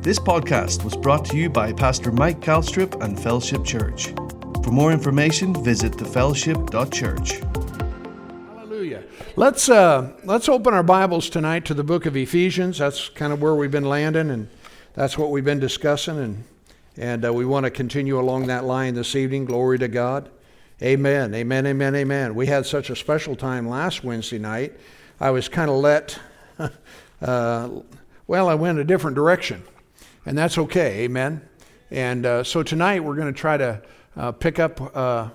This podcast was brought to you by Pastor Mike Kalstrup and Fellowship Church. For more information, visit thefellowship.church. Hallelujah. Let's uh, let's open our Bibles tonight to the book of Ephesians. That's kind of where we've been landing, and that's what we've been discussing, and and uh, we want to continue along that line this evening. Glory to God. Amen. Amen. Amen. Amen. We had such a special time last Wednesday night. I was kind of let. Uh, well, I went a different direction, and that's okay. Amen. And uh, so tonight we're going to try to uh, pick up. Uh,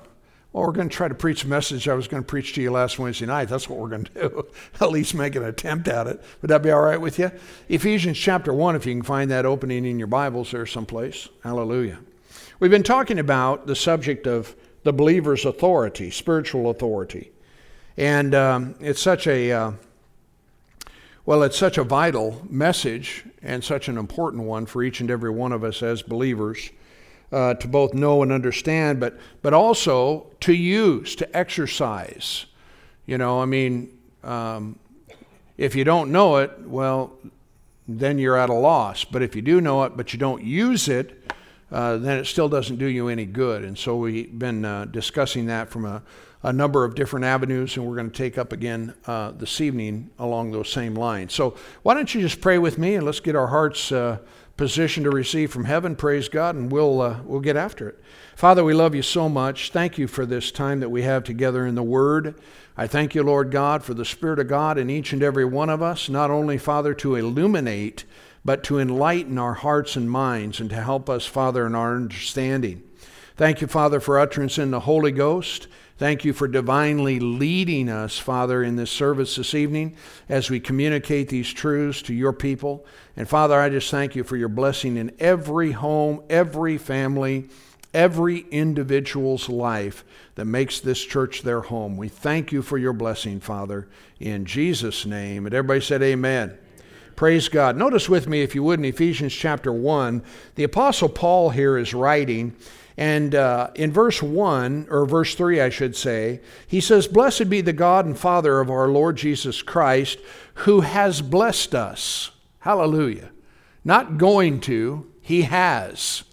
well, we're going to try to preach a message I was going to preach to you last Wednesday night. That's what we're going to do. at least make an attempt at it. Would that be all right with you? Ephesians chapter 1, if you can find that opening in your Bibles there someplace. Hallelujah. We've been talking about the subject of the believer's authority, spiritual authority. And um, it's such a. Well, it's such a vital message and such an important one for each and every one of us as believers uh, to both know and understand, but, but also to use, to exercise. You know, I mean, um, if you don't know it, well, then you're at a loss. But if you do know it, but you don't use it, uh, then it still doesn't do you any good. And so we've been uh, discussing that from a, a number of different avenues, and we're going to take up again uh, this evening along those same lines. So, why don't you just pray with me and let's get our hearts uh, positioned to receive from heaven? Praise God, and we'll uh, we'll get after it. Father, we love you so much. Thank you for this time that we have together in the Word. I thank you, Lord God, for the Spirit of God in each and every one of us, not only, Father, to illuminate, but to enlighten our hearts and minds and to help us, Father, in our understanding. Thank you, Father, for utterance in the Holy Ghost. Thank you for divinely leading us, Father, in this service this evening as we communicate these truths to your people. And Father, I just thank you for your blessing in every home, every family, every individual's life that makes this church their home. We thank you for your blessing, Father, in Jesus' name. And everybody said, Amen. Praise God. Notice with me, if you would, in Ephesians chapter 1, the Apostle Paul here is writing. And uh, in verse 1, or verse 3, I should say, he says, Blessed be the God and Father of our Lord Jesus Christ, who has blessed us. Hallelujah. Not going to, he has.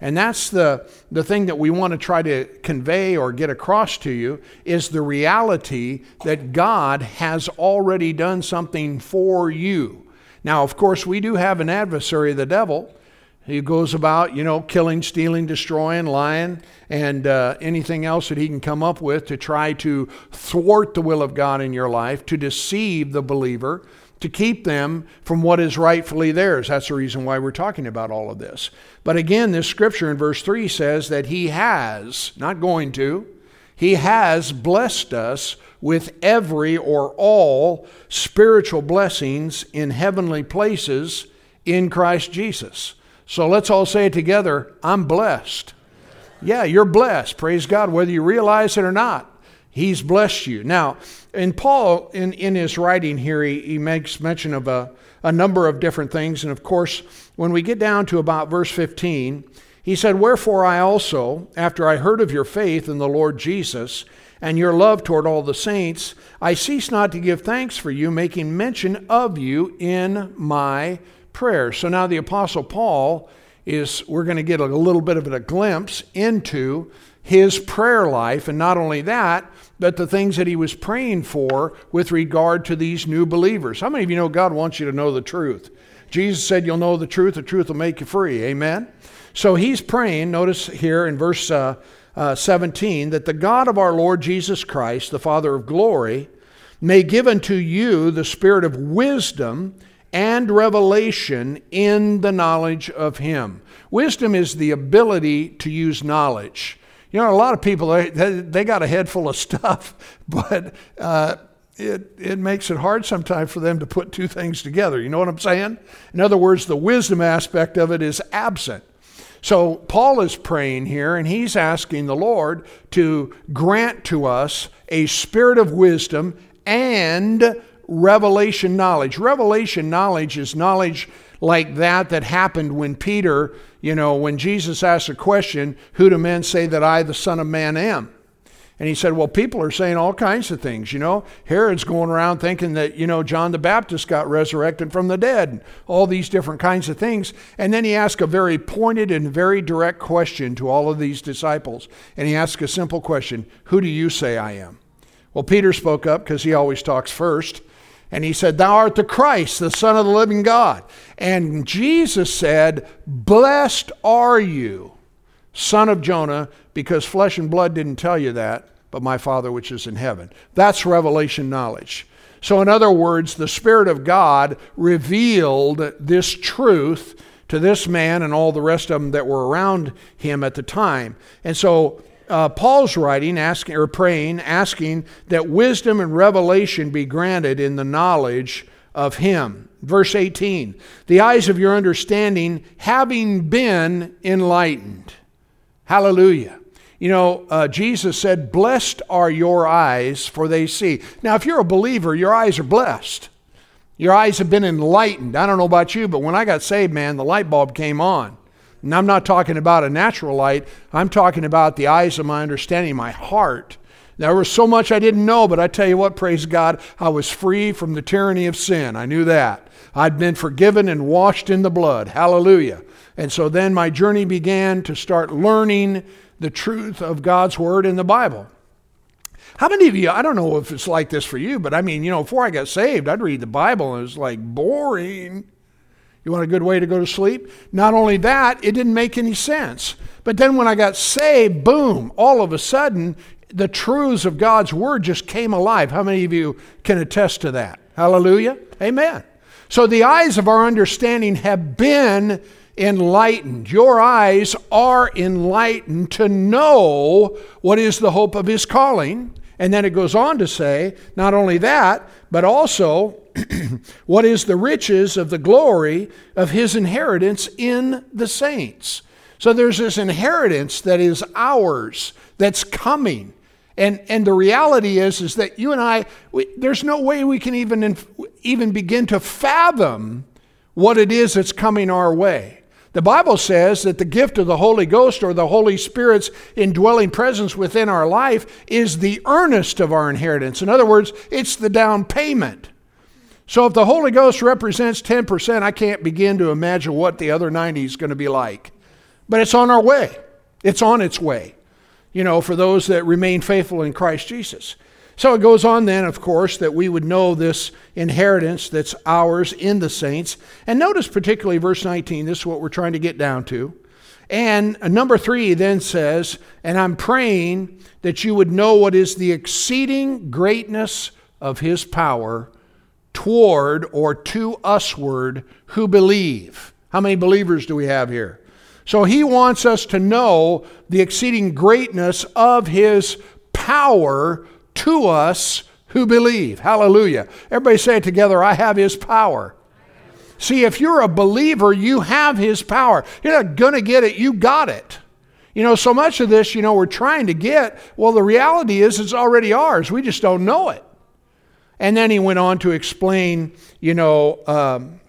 And that's the, the thing that we want to try to convey or get across to you is the reality that God has already done something for you. Now, of course, we do have an adversary, the devil, he goes about, you know, killing, stealing, destroying, lying, and uh, anything else that he can come up with to try to thwart the will of God in your life, to deceive the believer, to keep them from what is rightfully theirs. That's the reason why we're talking about all of this. But again, this scripture in verse 3 says that he has, not going to, he has blessed us with every or all spiritual blessings in heavenly places in Christ Jesus. So let's all say it together I'm blessed. Yeah, you're blessed. Praise God, whether you realize it or not. He's blessed you. Now, in Paul, in, in his writing here, he, he makes mention of a, a number of different things. And of course, when we get down to about verse 15, he said, Wherefore I also, after I heard of your faith in the Lord Jesus, and your love toward all the saints, I cease not to give thanks for you, making mention of you in my prayer. So now the Apostle Paul is, we're going to get a little bit of a glimpse into his prayer life. And not only that, but the things that he was praying for with regard to these new believers. How many of you know God wants you to know the truth? Jesus said, You'll know the truth, the truth will make you free. Amen? So he's praying, notice here in verse uh, uh, 17, that the God of our Lord Jesus Christ, the Father of glory, may give unto you the spirit of wisdom and revelation in the knowledge of Him. Wisdom is the ability to use knowledge. You know, a lot of people, they, got a head full of stuff, but uh, it, it makes it hard sometimes for them to put two things together. You know what I'm saying? In other words, the wisdom aspect of it is absent. So Paul is praying here, and he's asking the Lord to grant to us a spirit of wisdom and revelation knowledge. Revelation knowledge is knowledge like that that happened when Peter, you know, when Jesus asked a question, Who do men say that I, the Son of Man, am? And he said, Well, people are saying all kinds of things. You know, Herod's going around thinking that, you know, John the Baptist got resurrected from the dead, and all these different kinds of things. And then he asked a very pointed and very direct question to all of these disciples. And he asked a simple question Who do you say I am? Well, Peter spoke up because he always talks first. And he said, Thou art the Christ, the Son of the living God. And Jesus said, Blessed are you son of Jonah, because flesh and blood didn't tell you that, but my Father which is in heaven. That's revelation knowledge. So, in other words, the Spirit of God revealed this truth to this man and all the rest of them that were around him at the time. And so, uh, Paul's writing, asking or praying, asking that wisdom and revelation be granted in the knowledge of him. Verse 18 The eyes of your understanding having been enlightened. Hallelujah. You know, uh, Jesus said, Blessed are your eyes, for they see. Now, if you're a believer, your eyes are blessed. Your eyes have been enlightened. I don't know about you, but when I got saved, man, the light bulb came on. And I'm not talking about a natural light, I'm talking about the eyes of my understanding, my heart. There was so much I didn't know, but I tell you what, praise God, I was free from the tyranny of sin. I knew that. I'd been forgiven and washed in the blood. Hallelujah. And so then my journey began to start learning the truth of God's Word in the Bible. How many of you, I don't know if it's like this for you, but I mean, you know, before I got saved, I'd read the Bible and it was like boring. You want a good way to go to sleep? Not only that, it didn't make any sense. But then when I got saved, boom, all of a sudden, the truths of God's Word just came alive. How many of you can attest to that? Hallelujah. Amen. So the eyes of our understanding have been enlightened. Your eyes are enlightened to know what is the hope of his calling. And then it goes on to say, not only that, but also what is the riches of the glory of his inheritance in the saints. So there's this inheritance that is ours, that's coming. And, and the reality is, is that you and I, we, there's no way we can even, even begin to fathom what it is that's coming our way. The Bible says that the gift of the Holy Ghost or the Holy Spirit's indwelling presence within our life is the earnest of our inheritance. In other words, it's the down payment. So if the Holy Ghost represents 10%, I can't begin to imagine what the other 90 is going to be like. But it's on our way. It's on its way, you know, for those that remain faithful in Christ Jesus. So it goes on then, of course, that we would know this inheritance that's ours in the saints. And notice particularly verse 19, this is what we're trying to get down to. And number three then says, And I'm praying that you would know what is the exceeding greatness of his power toward or to usward who believe. How many believers do we have here? So he wants us to know the exceeding greatness of his power to us who believe. Hallelujah. Everybody say it together I have His power. See, if you're a believer, you have His power. You're not going to get it, you got it. You know, so much of this, you know, we're trying to get, well, the reality is it's already ours. We just don't know it. And then he went on to explain, you know, um,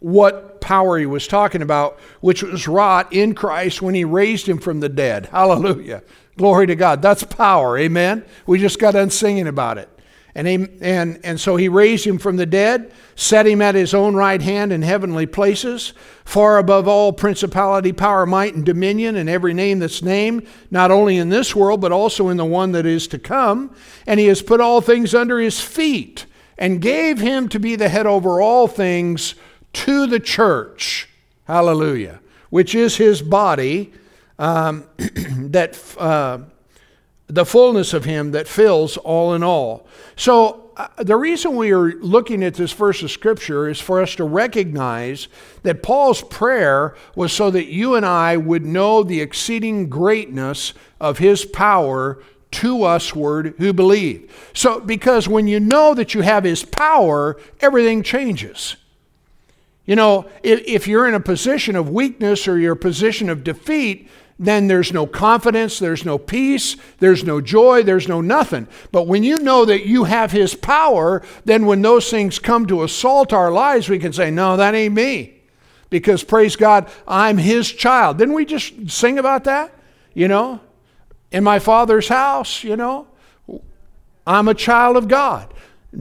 what power he was talking about, which was wrought in Christ when he raised him from the dead. Hallelujah. Glory to God. That's power. Amen. We just got done singing about it. And, he, and, and so he raised him from the dead, set him at his own right hand in heavenly places, far above all principality, power, might, and dominion, and every name that's named, not only in this world, but also in the one that is to come. And he has put all things under his feet, and gave him to be the head over all things to the church. Hallelujah. Which is his body um, that uh, the fullness of Him that fills all in all. So, uh, the reason we are looking at this verse of Scripture is for us to recognize that Paul's prayer was so that you and I would know the exceeding greatness of His power to usward who believe. So, because when you know that you have His power, everything changes. You know, if, if you're in a position of weakness or you're position of defeat, then there's no confidence, there's no peace, there's no joy, there's no nothing. But when you know that you have His power, then when those things come to assault our lives, we can say, No, that ain't me. Because praise God, I'm His child. Didn't we just sing about that? You know? in my Father's house, you know. I'm a child of God.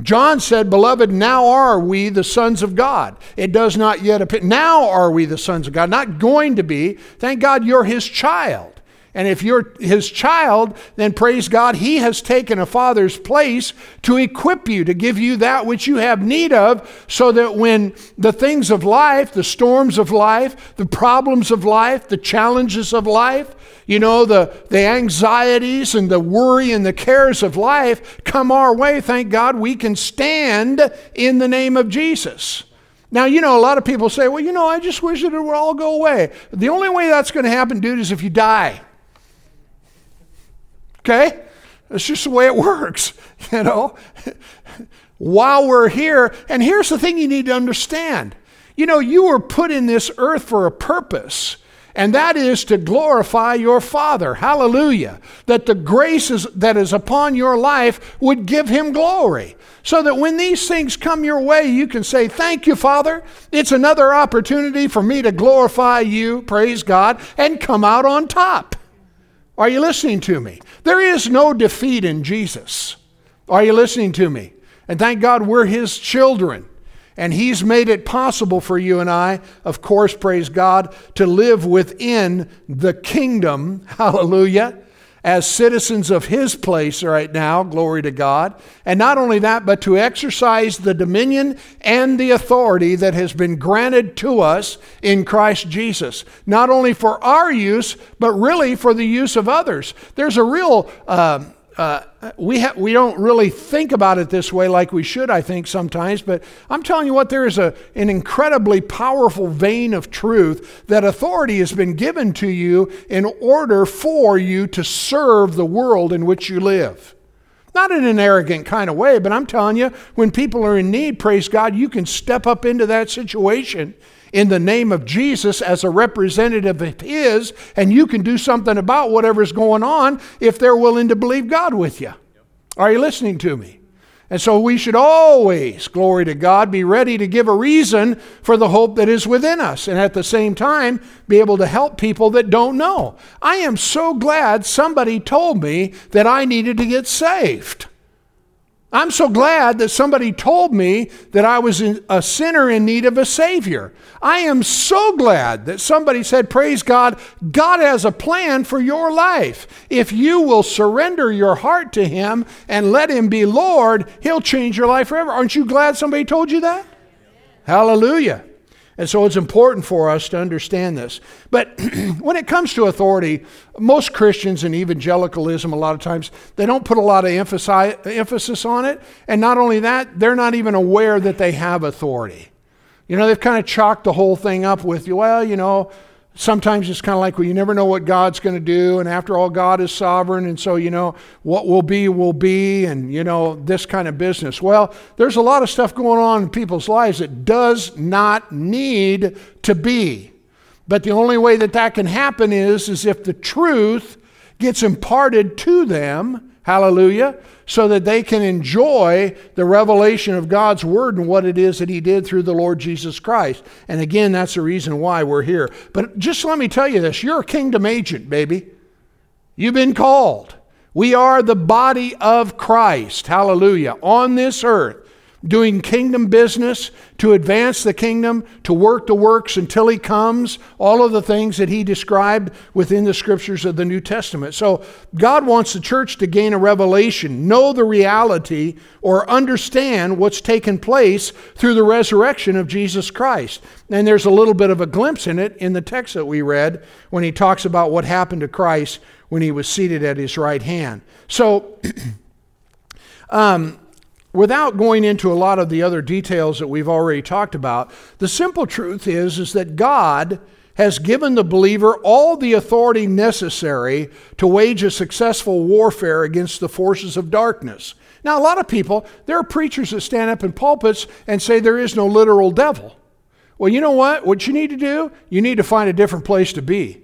John said, Beloved, now are we the sons of God. It does not yet appear. Now are we the sons of God. Not going to be. Thank God you're his child. And if you're his child, then praise God, he has taken a father's place to equip you, to give you that which you have need of, so that when the things of life, the storms of life, the problems of life, the challenges of life, you know, the, the anxieties and the worry and the cares of life come our way, thank God we can stand in the name of Jesus. Now, you know, a lot of people say, well, you know, I just wish it would all go away. The only way that's going to happen, dude, is if you die. Okay? It's just the way it works, you know. While we're here, and here's the thing you need to understand. You know, you were put in this earth for a purpose, and that is to glorify your Father. Hallelujah. That the graces that is upon your life would give him glory. So that when these things come your way, you can say, Thank you, Father. It's another opportunity for me to glorify you, praise God, and come out on top. Are you listening to me? There is no defeat in Jesus. Are you listening to me? And thank God we're His children. And He's made it possible for you and I, of course, praise God, to live within the kingdom. Hallelujah as citizens of his place right now, glory to God. And not only that, but to exercise the dominion and the authority that has been granted to us in Christ Jesus, not only for our use, but really for the use of others. There's a real. Uh, uh, we, ha- we don't really think about it this way like we should, I think, sometimes, but I'm telling you what, there is a, an incredibly powerful vein of truth that authority has been given to you in order for you to serve the world in which you live. Not in an arrogant kind of way, but I'm telling you, when people are in need, praise God, you can step up into that situation in the name of Jesus as a representative of His, and you can do something about whatever's going on if they're willing to believe God with you. Are you listening to me? And so we should always, glory to God, be ready to give a reason for the hope that is within us and at the same time be able to help people that don't know. I am so glad somebody told me that I needed to get saved. I'm so glad that somebody told me that I was a sinner in need of a Savior. I am so glad that somebody said, Praise God, God has a plan for your life. If you will surrender your heart to Him and let Him be Lord, He'll change your life forever. Aren't you glad somebody told you that? Hallelujah. And so it's important for us to understand this. But when it comes to authority, most Christians in evangelicalism, a lot of times, they don't put a lot of emphasis on it. And not only that, they're not even aware that they have authority. You know, they've kind of chalked the whole thing up with, well, you know, sometimes it's kind of like, well, you never know what God's going to do. And after all, God is sovereign. And so, you know, what will be, will be. And, you know, this kind of business. Well, there's a lot of stuff going on in people's lives that does not need to be. But the only way that that can happen is, is if the truth gets imparted to them. Hallelujah so that they can enjoy the revelation of God's Word and what it is that He did through the Lord Jesus Christ. And again, that's the reason why we're here. But just let me tell you this you're a kingdom agent, baby. You've been called. We are the body of Christ, hallelujah, on this earth doing kingdom business, to advance the kingdom, to work the works until he comes, all of the things that he described within the scriptures of the New Testament. So God wants the church to gain a revelation, know the reality, or understand what's taken place through the resurrection of Jesus Christ. And there's a little bit of a glimpse in it in the text that we read when he talks about what happened to Christ when he was seated at his right hand. So, um, without going into a lot of the other details that we've already talked about, the simple truth is, is that God has given the believer all the authority necessary to wage a successful warfare against the forces of darkness. Now, a lot of people, there are preachers that stand up in pulpits and say there is no literal devil. Well, you know what? What you need to do, you need to find a different place to be.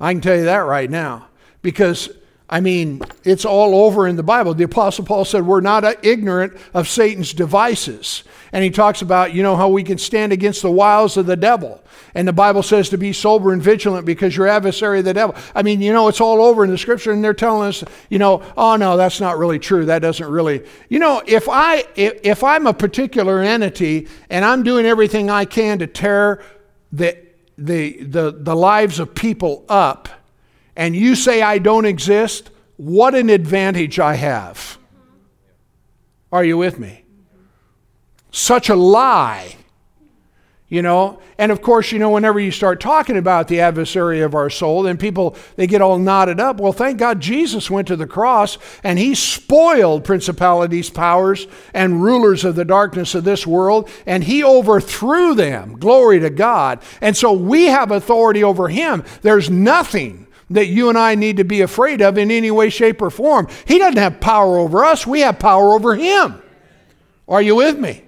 I can tell you that right now. Because I mean, it's all over in the Bible. The Apostle Paul said, We're not uh, ignorant of Satan's devices. And he talks about, you know, how we can stand against the wiles of the devil. And the Bible says to be sober and vigilant because your adversary, the devil. I mean, you know, it's all over in the scripture, and they're telling us, you know, oh no, that's not really true. That doesn't really. You know, if I if, if I'm a particular entity and I'm doing everything I can to tear the the the, the lives of people up, and you say I don't exist, what an advantage I have. Are you with me? Such a lie you know? And of course you know whenever you start talking about the adversary of our soul then people they get all knotted up. Well thank god jesus went to the cross and he spoiled principalities powers and rulers of the darkness of this world and he overthrew them. Glory to god. And so we have authority over him. There's nothing that you and I need to be afraid of in any way, shape, or form. He doesn't have power over us, we have power over him. Are you with me?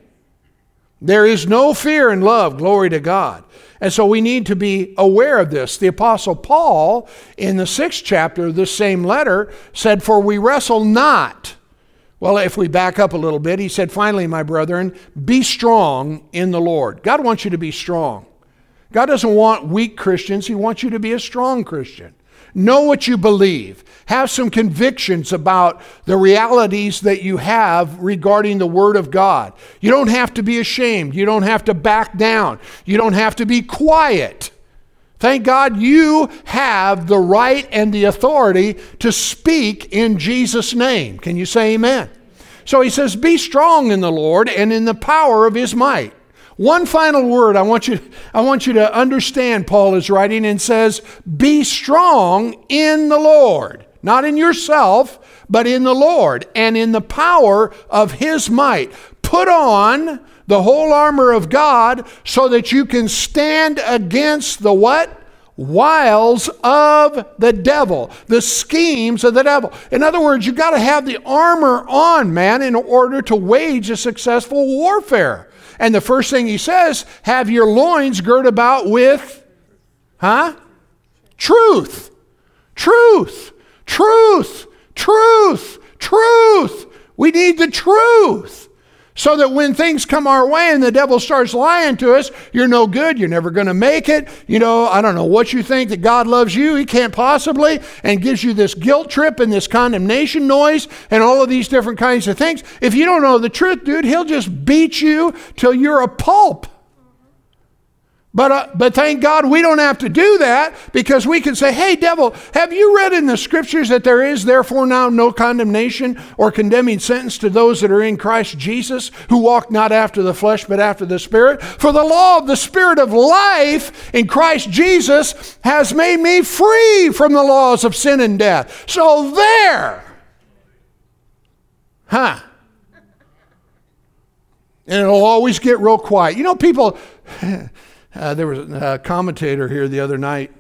There is no fear in love, glory to God. And so we need to be aware of this. The Apostle Paul, in the sixth chapter of this same letter, said, For we wrestle not. Well, if we back up a little bit, he said, Finally, my brethren, be strong in the Lord. God wants you to be strong. God doesn't want weak Christians, He wants you to be a strong Christian. Know what you believe. Have some convictions about the realities that you have regarding the Word of God. You don't have to be ashamed. You don't have to back down. You don't have to be quiet. Thank God you have the right and the authority to speak in Jesus' name. Can you say amen? So he says, Be strong in the Lord and in the power of his might. One final word I want you, I want you to understand, Paul is writing and says, Be strong in the Lord, not in yourself, but in the Lord and in the power of his might. Put on the whole armor of God so that you can stand against the what? wiles of the devil, the schemes of the devil. In other words, you've got to have the armor on, man, in order to wage a successful warfare. And the first thing he says, have your loins girt about with, huh? Truth. Truth. Truth. Truth. Truth. We need the truth. So that when things come our way and the devil starts lying to us, you're no good, you're never going to make it. You know, I don't know what you think that God loves you, He can't possibly, and gives you this guilt trip and this condemnation noise and all of these different kinds of things. If you don't know the truth, dude, He'll just beat you till you're a pulp. But, uh, but thank God we don't have to do that because we can say, hey, devil, have you read in the scriptures that there is therefore now no condemnation or condemning sentence to those that are in Christ Jesus who walk not after the flesh but after the Spirit? For the law of the Spirit of life in Christ Jesus has made me free from the laws of sin and death. So there. Huh. And it'll always get real quiet. You know, people. Uh, there was a commentator here the other night.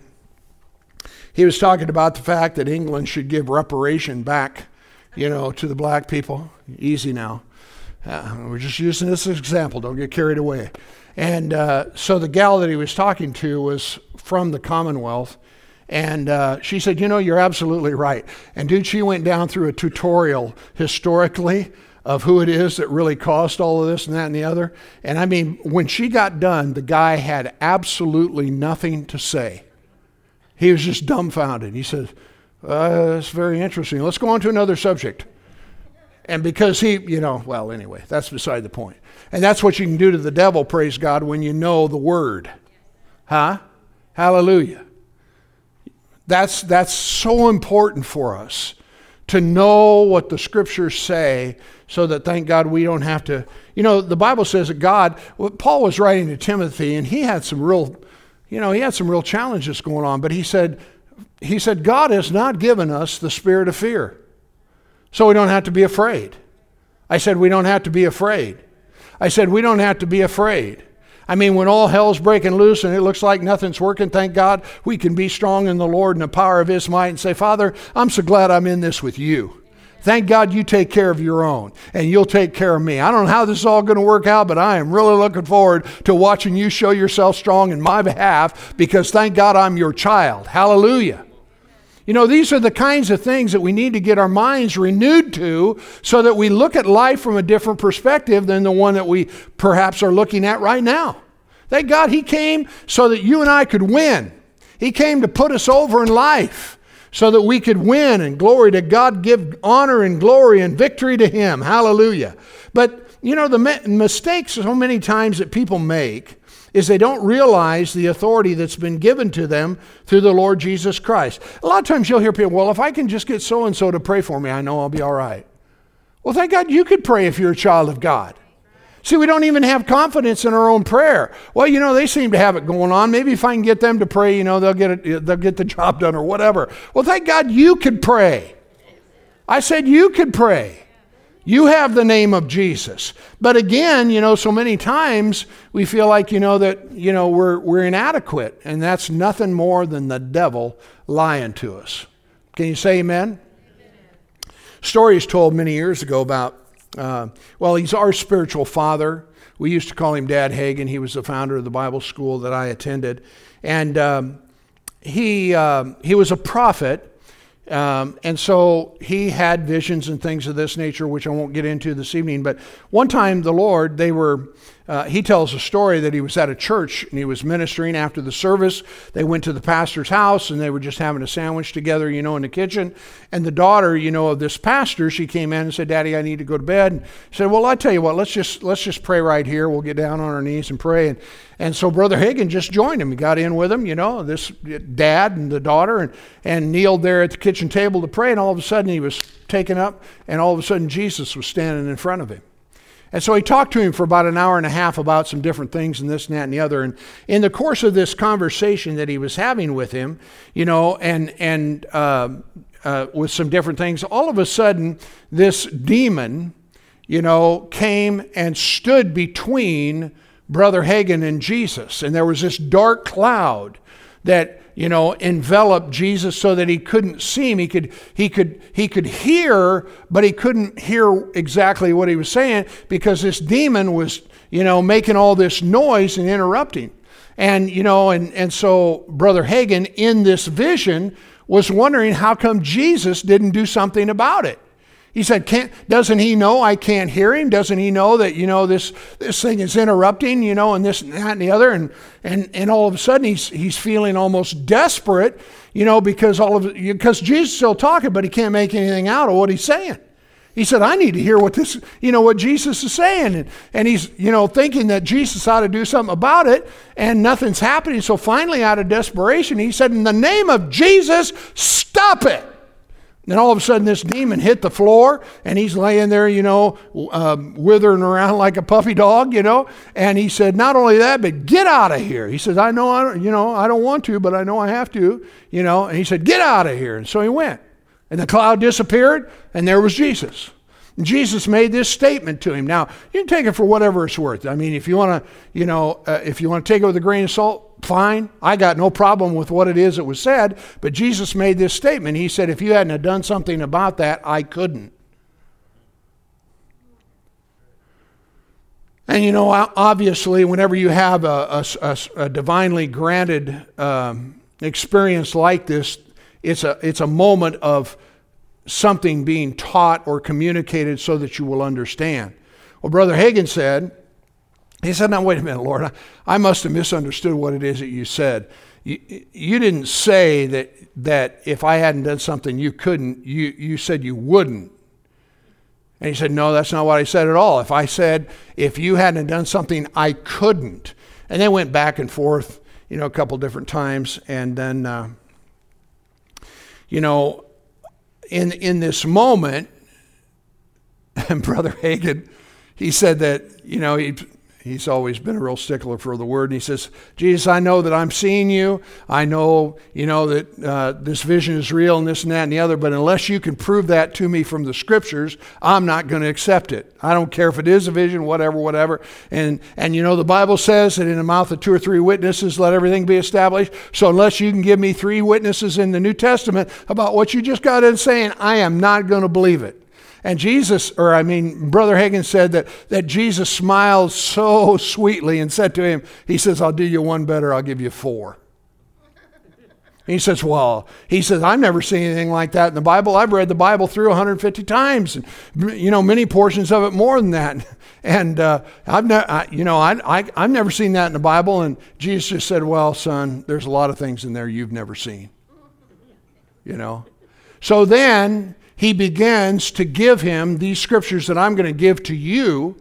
He was talking about the fact that England should give reparation back, you know, to the black people. Easy now. Uh, we're just using this as an example. Don't get carried away. And uh, so the gal that he was talking to was from the Commonwealth. And uh, she said, You know, you're absolutely right. And dude, she went down through a tutorial historically of who it is that really caused all of this and that and the other. And I mean, when she got done, the guy had absolutely nothing to say. He was just dumbfounded. He says, uh, That's very interesting. Let's go on to another subject. And because he, you know, well, anyway, that's beside the point. And that's what you can do to the devil, praise God, when you know the word. Huh? Hallelujah. That's, that's so important for us to know what the scriptures say so that thank God we don't have to. You know, the Bible says that God, Paul was writing to Timothy, and he had some real, you know, he had some real challenges going on, but he said, he said, God has not given us the spirit of fear. So we don't have to be afraid. I said, we don't have to be afraid. I said, we don't have to be afraid. I mean, when all hell's breaking loose and it looks like nothing's working, thank God we can be strong in the Lord and the power of His might and say, Father, I'm so glad I'm in this with you. Thank God you take care of your own and you'll take care of me. I don't know how this is all going to work out, but I am really looking forward to watching you show yourself strong in my behalf because thank God I'm your child. Hallelujah. You know, these are the kinds of things that we need to get our minds renewed to so that we look at life from a different perspective than the one that we perhaps are looking at right now. Thank God He came so that you and I could win. He came to put us over in life so that we could win and glory to God, give honor and glory and victory to Him. Hallelujah. But, you know, the mistakes so many times that people make is they don't realize the authority that's been given to them through the Lord Jesus Christ. A lot of times you'll hear people, well, if I can just get so and so to pray for me, I know I'll be all right. Well, thank God you could pray if you're a child of God. See, we don't even have confidence in our own prayer. Well, you know, they seem to have it going on. Maybe if I can get them to pray, you know, they'll get it, they'll get the job done or whatever. Well, thank God you could pray. I said you could pray. You have the name of Jesus. But again, you know, so many times we feel like, you know, that, you know, we're, we're inadequate. And that's nothing more than the devil lying to us. Can you say amen? amen. Stories told many years ago about, uh, well, he's our spiritual father. We used to call him Dad Hagin. He was the founder of the Bible school that I attended. And um, he, uh, he was a prophet um, and so he had visions and things of this nature, which I won't get into this evening. But one time, the Lord, they were uh, he tells a story that he was at a church and he was ministering after the service. They went to the pastor's house and they were just having a sandwich together, you know, in the kitchen. And the daughter, you know, of this pastor, she came in and said, "Daddy, I need to go to bed." And said, "Well, I tell you what, let's just let's just pray right here. We'll get down on our knees and pray." And and so Brother Hagin just joined him. He got in with him, you know, this dad and the daughter, and and kneeled there at the kitchen table to pray. And all of a sudden, he was taken up, and all of a sudden, Jesus was standing in front of him. And so he talked to him for about an hour and a half about some different things and this and that and the other. And in the course of this conversation that he was having with him, you know, and and uh, uh, with some different things, all of a sudden this demon, you know, came and stood between Brother Hagin and Jesus, and there was this dark cloud that you know, enveloped Jesus so that he couldn't see him. He could, he could, he could hear, but he couldn't hear exactly what he was saying because this demon was, you know, making all this noise and interrupting. And, you know, and, and so Brother Hagin in this vision was wondering how come Jesus didn't do something about it. He said, can't, doesn't he know I can't hear him? Doesn't he know that, you know, this, this thing is interrupting, you know, and this and that and the other? And, and, and all of a sudden he's, he's feeling almost desperate, you know, because all of because Jesus is still talking, but he can't make anything out of what he's saying. He said, I need to hear what this, you know, what Jesus is saying. And, and he's, you know, thinking that Jesus ought to do something about it, and nothing's happening. So finally, out of desperation, he said, In the name of Jesus, stop it. Then all of a sudden, this demon hit the floor, and he's laying there, you know, um, withering around like a puppy dog, you know. And he said, not only that, but get out of here. He says, I know, I don't, you know, I don't want to, but I know I have to, you know. And he said, get out of here. And so he went, and the cloud disappeared, and there was Jesus. And Jesus made this statement to him. Now you can take it for whatever it's worth. I mean, if you want to, you know, uh, if you want to take it with a grain of salt, fine. I got no problem with what it is that was said, but Jesus made this statement. He said, if you hadn't have done something about that, I couldn't. And you know, obviously, whenever you have a, a, a divinely granted um, experience like this, it's a, it's a moment of something being taught or communicated so that you will understand. Well, Brother Hagin said, he said, Now, wait a minute, Lord. I, I must have misunderstood what it is that you said. You, you didn't say that, that if I hadn't done something you couldn't, you, you said you wouldn't. And he said, No, that's not what I said at all. If I said, if you hadn't done something, I couldn't. And they went back and forth, you know, a couple different times. And then, uh, you know, in, in this moment, and Brother Hagin, he said that, you know, he he's always been a real stickler for the word. And he says, Jesus, I know that I'm seeing you. I know, you know, that uh, this vision is real and this and that and the other, but unless you can prove that to me from the scriptures, I'm not going to accept it. I don't care if it is a vision, whatever, whatever. And, and you know, the Bible says that in the mouth of two or three witnesses, let everything be established. So unless you can give me three witnesses in the New Testament about what you just got in saying, I am not going to believe it. And Jesus, or I mean, Brother Hagin said that, that Jesus smiled so sweetly and said to him, He says, I'll do you one better, I'll give you four. he says, Well, he says, I've never seen anything like that in the Bible. I've read the Bible through 150 times, and, you know, many portions of it more than that. And uh, I've never, you know, I, I, I've never seen that in the Bible. And Jesus just said, Well, son, there's a lot of things in there you've never seen. You know? So then he begins to give him these scriptures that I'm going to give to you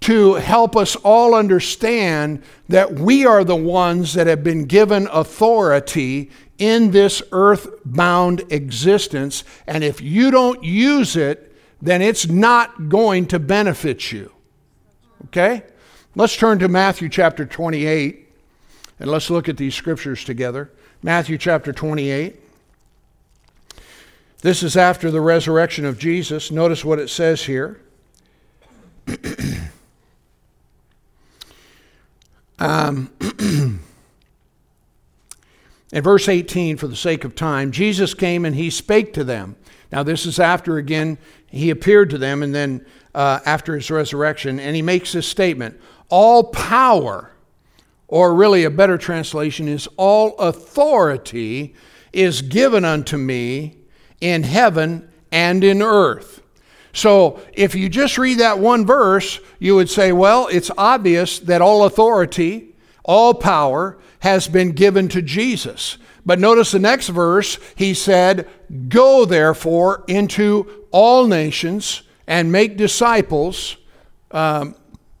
to help us all understand that we are the ones that have been given authority in this earth-bound existence. And if you don't use it, then it's not going to benefit you. Okay? Let's turn to Matthew chapter 28 and let's look at these scriptures together. Matthew chapter 28. This is after the resurrection of Jesus. Notice what it says here. Um, in verse 18, for the sake of time, Jesus came and he spake to them. Now, this is after again he appeared to them and then uh, after his resurrection, and he makes this statement All power, or really a better translation is all authority, is given unto me in heaven and in earth. So if you just read that one verse, you would say, well, it's obvious that all authority, all power has been given to Jesus. But notice the next verse, he said, Go therefore into all nations and make disciples, um,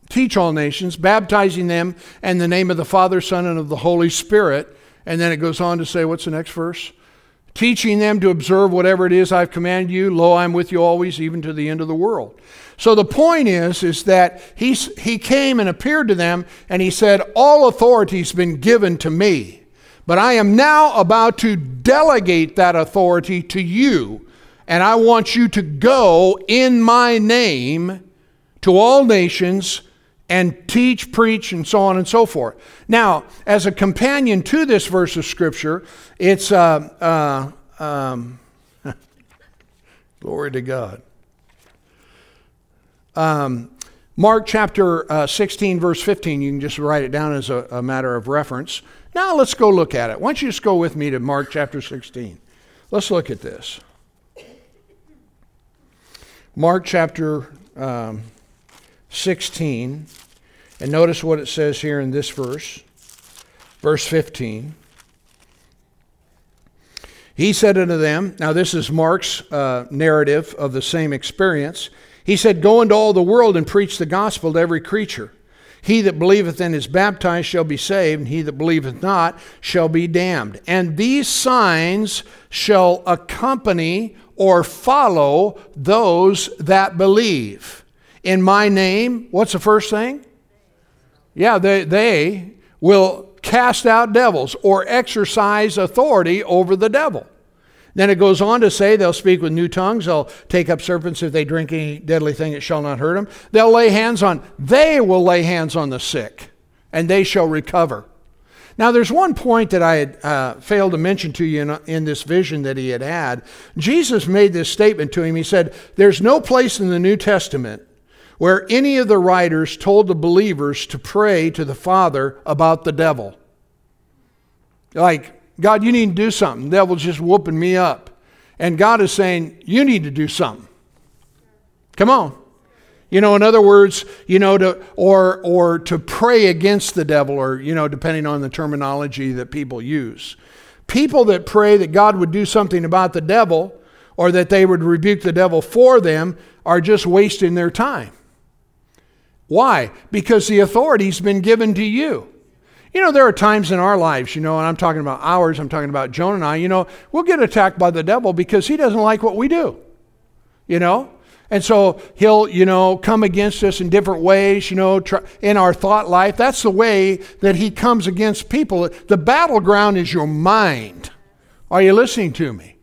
teach all nations, baptizing them in the name of the Father, Son, and of the Holy Spirit. And then it goes on to say, What's the next verse? Teaching them to observe whatever it is I've commanded you. Lo, I'm with you always, even to the end of the world. So the point is, is that he, he came and appeared to them, and he said, All authority's been given to me, but I am now about to delegate that authority to you, and I want you to go in my name to all nations and teach, preach, and so on and so forth. Now, as a companion to this verse of Scripture, it's uh, uh, um, glory to God. Um, Mark chapter uh, 16, verse 15, you can just write it down as a, a matter of reference. Now let's go look at it. Why don't you just go with me to Mark chapter 16? Let's look at this. Mark chapter um, 16. And notice what it says here in this verse, verse 15. He said unto them, now this is Mark's uh, narrative of the same experience. He said, Go into all the world and preach the gospel to every creature. He that believeth and is baptized shall be saved, and he that believeth not shall be damned. And these signs shall accompany or follow those that believe. In my name, what's the first thing? Yeah, they, they will cast out devils or exercise authority over the devil. Then it goes on to say they'll speak with new tongues. They'll take up serpents if they drink any deadly thing, it shall not hurt them. They'll lay hands on, they will lay hands on the sick, and they shall recover. Now, there's one point that I had uh, failed to mention to you in, in this vision that he had had. Jesus made this statement to him. He said, There's no place in the New Testament where any of the writers told the believers to pray to the Father about the devil. Like, God, you need to do something. The devil's just whooping me up. And God is saying, you need to do something. Come on. You know, in other words, you know, to or or to pray against the devil, or you know, depending on the terminology that people use. People that pray that God would do something about the devil, or that they would rebuke the devil for them, are just wasting their time. Why? Because the authority's been given to you. You know, there are times in our lives, you know, and I'm talking about ours, I'm talking about Joan and I, you know, we'll get attacked by the devil because he doesn't like what we do, you know? And so he'll, you know, come against us in different ways, you know, in our thought life. That's the way that he comes against people. The battleground is your mind. Are you listening to me?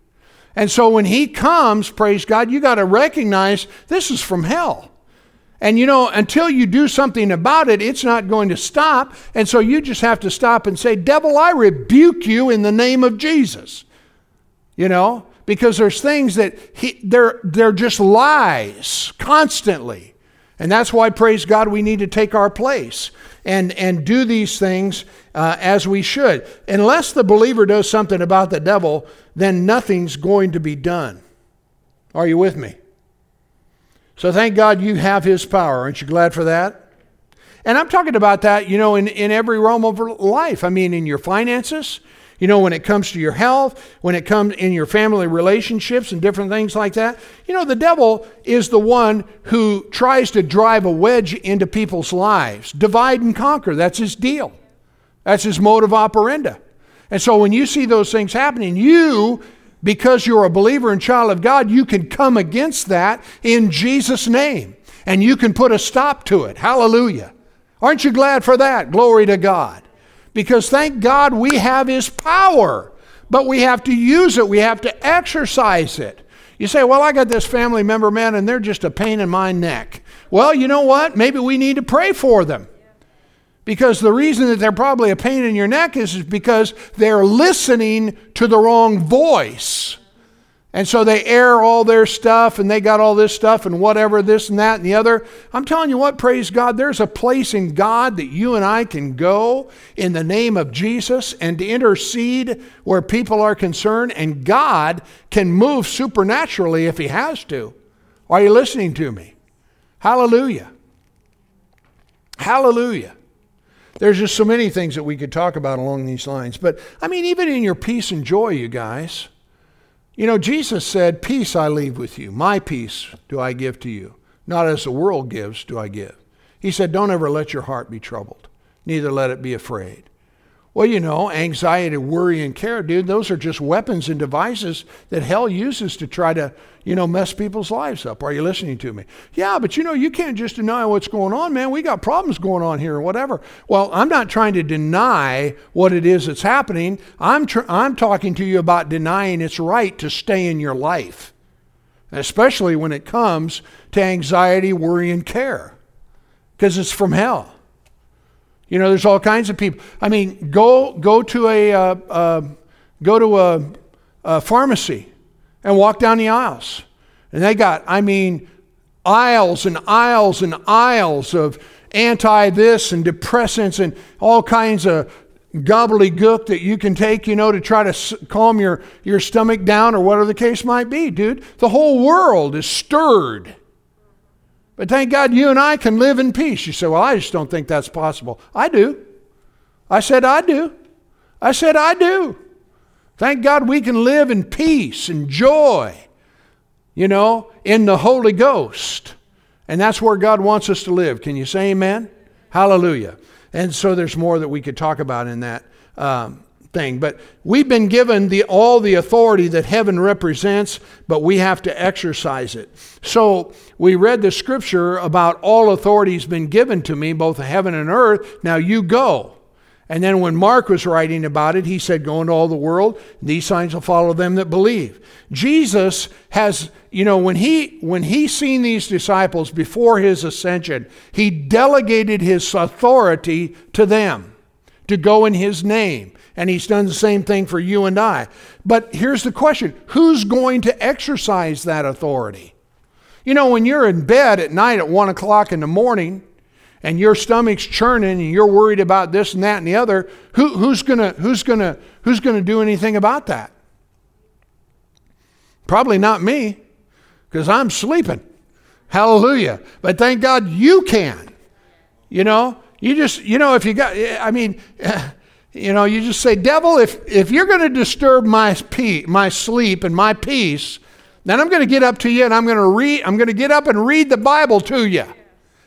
And so when he comes, praise God, you got to recognize this is from hell. And you know, until you do something about it, it's not going to stop. And so you just have to stop and say, Devil, I rebuke you in the name of Jesus. You know, because there's things that he, they're, they're just lies constantly. And that's why, praise God, we need to take our place and, and do these things uh, as we should. Unless the believer does something about the devil, then nothing's going to be done. Are you with me? So thank God you have his power. Aren't you glad for that? And I'm talking about that, you know, in, in every realm of life. I mean, in your finances, you know, when it comes to your health, when it comes in your family relationships and different things like that. You know, the devil is the one who tries to drive a wedge into people's lives, divide and conquer. That's his deal. That's his modus operandi. And so when you see those things happening, you, because you're a believer and child of God, you can come against that in Jesus' name. And you can put a stop to it. Hallelujah. Aren't you glad for that? Glory to God. Because thank God we have His power, but we have to use it, we have to exercise it. You say, Well, I got this family member, man, and they're just a pain in my neck. Well, you know what? Maybe we need to pray for them. Because the reason that they're probably a pain in your neck is, is because they're listening to the wrong voice. And so they air all their stuff and they got all this stuff and whatever, this and that and the other. I'm telling you what, praise God, there's a place in God that you and I can go in the name of Jesus and to intercede where people are concerned, and God can move supernaturally if He has to. Are you listening to me? Hallelujah. Hallelujah. There's just so many things that we could talk about along these lines. But I mean, even in your peace and joy, you guys. You know, Jesus said, Peace I leave with you. My peace do I give to you. Not as the world gives, do I give. He said, Don't ever let your heart be troubled, neither let it be afraid. Well, you know, anxiety, worry, and care, dude, those are just weapons and devices that hell uses to try to, you know, mess people's lives up. Are you listening to me? Yeah, but you know, you can't just deny what's going on, man. We got problems going on here or whatever. Well, I'm not trying to deny what it is that's happening. I'm, tr- I'm talking to you about denying its right to stay in your life, especially when it comes to anxiety, worry, and care, because it's from hell. You know, there's all kinds of people. I mean, go go to a uh, uh, go to a, a pharmacy and walk down the aisles, and they got, I mean, aisles and aisles and aisles of anti this and depressants and all kinds of gobbledygook that you can take, you know, to try to calm your, your stomach down or whatever the case might be, dude. The whole world is stirred but thank God you and I can live in peace. You say, Well, I just don't think that's possible. I do. I said, I do. I said, I do. Thank God we can live in peace and joy, you know, in the Holy Ghost. And that's where God wants us to live. Can you say amen? Hallelujah. And so there's more that we could talk about in that. Um, thing. But we've been given the, all the authority that heaven represents, but we have to exercise it. So we read the scripture about all authority has been given to me, both heaven and earth. Now you go. And then when Mark was writing about it, he said, Go into all the world, these signs will follow them that believe. Jesus has, you know, when he when he seen these disciples before his ascension, he delegated his authority to them to go in his name. And he's done the same thing for you and I. But here's the question who's going to exercise that authority? You know, when you're in bed at night at one o'clock in the morning and your stomach's churning and you're worried about this and that and the other, who, who's gonna who's gonna who's gonna do anything about that? Probably not me, because I'm sleeping. Hallelujah. But thank God you can. You know, you just, you know, if you got, I mean, you know, you just say, devil, if, if you're going to disturb my, pe- my sleep and my peace, then I'm going to get up to you and I'm going to read, I'm going to get up and read the Bible to you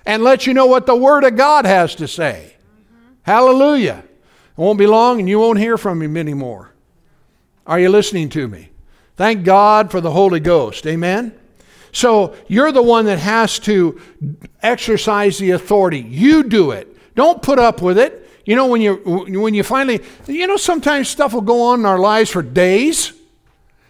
and let you know what the Word of God has to say. Mm-hmm. Hallelujah. It won't be long and you won't hear from him anymore. Are you listening to me? Thank God for the Holy Ghost. Amen. So you're the one that has to exercise the authority. You do it. Don't put up with it. You know, when you when you finally, you know, sometimes stuff will go on in our lives for days,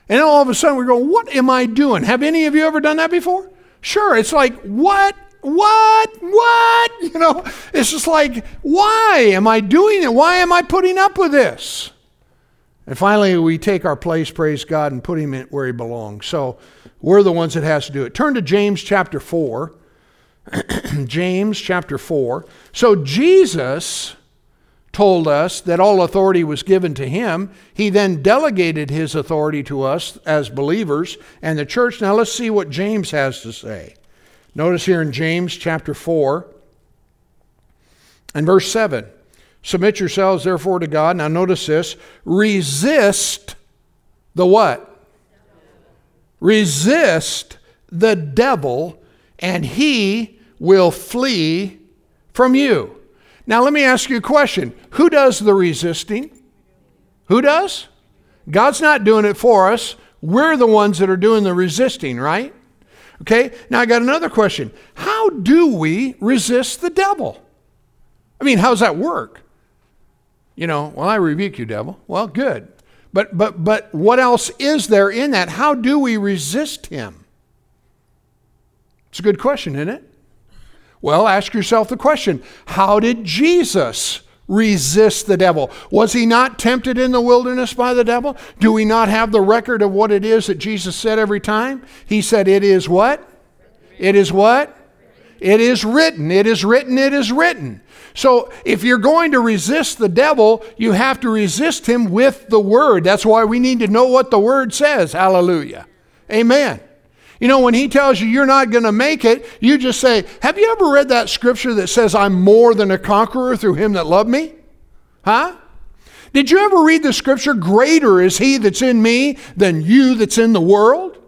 and then all of a sudden we go, "What am I doing?" Have any of you ever done that before? Sure. It's like, what, what, what? You know, it's just like, why am I doing it? Why am I putting up with this? And finally, we take our place, praise God, and put him in where he belongs. So we're the ones that has to do it. Turn to James chapter four. James chapter 4. So Jesus told us that all authority was given to him. He then delegated his authority to us as believers and the church. Now let's see what James has to say. Notice here in James chapter 4 and verse 7. Submit yourselves therefore to God. Now notice this. Resist the what? Resist the devil and he will flee from you. Now, let me ask you a question Who does the resisting? Who does? God's not doing it for us. We're the ones that are doing the resisting, right? Okay, now I got another question. How do we resist the devil? I mean, how does that work? You know, well, I rebuke you, devil. Well, good. But but but what else is there in that? How do we resist him? It's a good question, isn't it? Well, ask yourself the question how did Jesus resist the devil? Was he not tempted in the wilderness by the devil? Do we not have the record of what it is that Jesus said every time? He said, It is what? It is what? It is written. It is written. It is written. So if you're going to resist the devil, you have to resist him with the word. That's why we need to know what the word says. Hallelujah. Amen. You know, when he tells you you're not going to make it, you just say, Have you ever read that scripture that says, I'm more than a conqueror through him that loved me? Huh? Did you ever read the scripture, Greater is he that's in me than you that's in the world?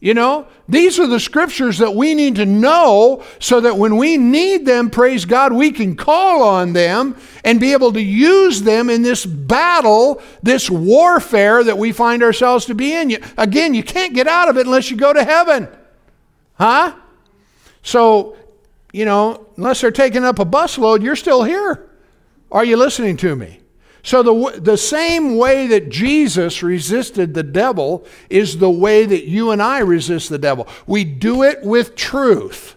You know, these are the scriptures that we need to know so that when we need them, praise God, we can call on them and be able to use them in this battle, this warfare that we find ourselves to be in. Again, you can't get out of it unless you go to heaven. Huh? So, you know, unless they're taking up a busload, you're still here. Are you listening to me? So, the, the same way that Jesus resisted the devil is the way that you and I resist the devil. We do it with truth.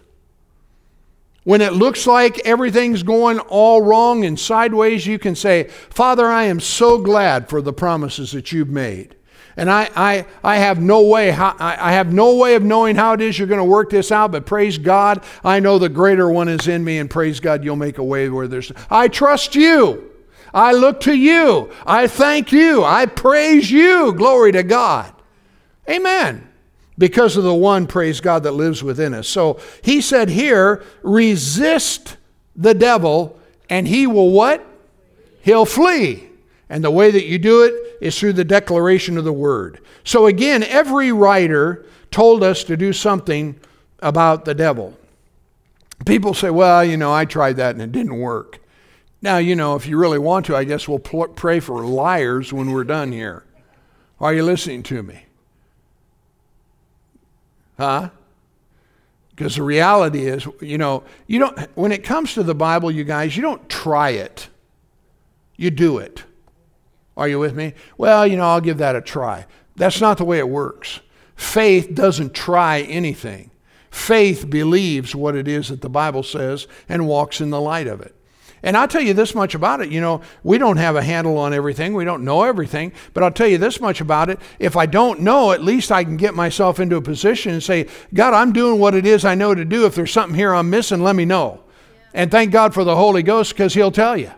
When it looks like everything's going all wrong and sideways, you can say, Father, I am so glad for the promises that you've made. And I, I, I have no way how, I have no way of knowing how it is you're going to work this out, but praise God, I know the greater one is in me, and praise God, you'll make a way where there's I trust you. I look to you. I thank you. I praise you. Glory to God. Amen. Because of the one, praise God, that lives within us. So he said here, resist the devil and he will what? He'll flee. And the way that you do it is through the declaration of the word. So again, every writer told us to do something about the devil. People say, well, you know, I tried that and it didn't work. Now, you know, if you really want to, I guess we'll pl- pray for liars when we're done here. Are you listening to me? Huh? Because the reality is, you know, you don't when it comes to the Bible, you guys, you don't try it. You do it. Are you with me? Well, you know, I'll give that a try. That's not the way it works. Faith doesn't try anything. Faith believes what it is that the Bible says and walks in the light of it. And I'll tell you this much about it. You know, we don't have a handle on everything. We don't know everything. But I'll tell you this much about it. If I don't know, at least I can get myself into a position and say, God, I'm doing what it is I know to do. If there's something here I'm missing, let me know. And thank God for the Holy Ghost because He'll tell you.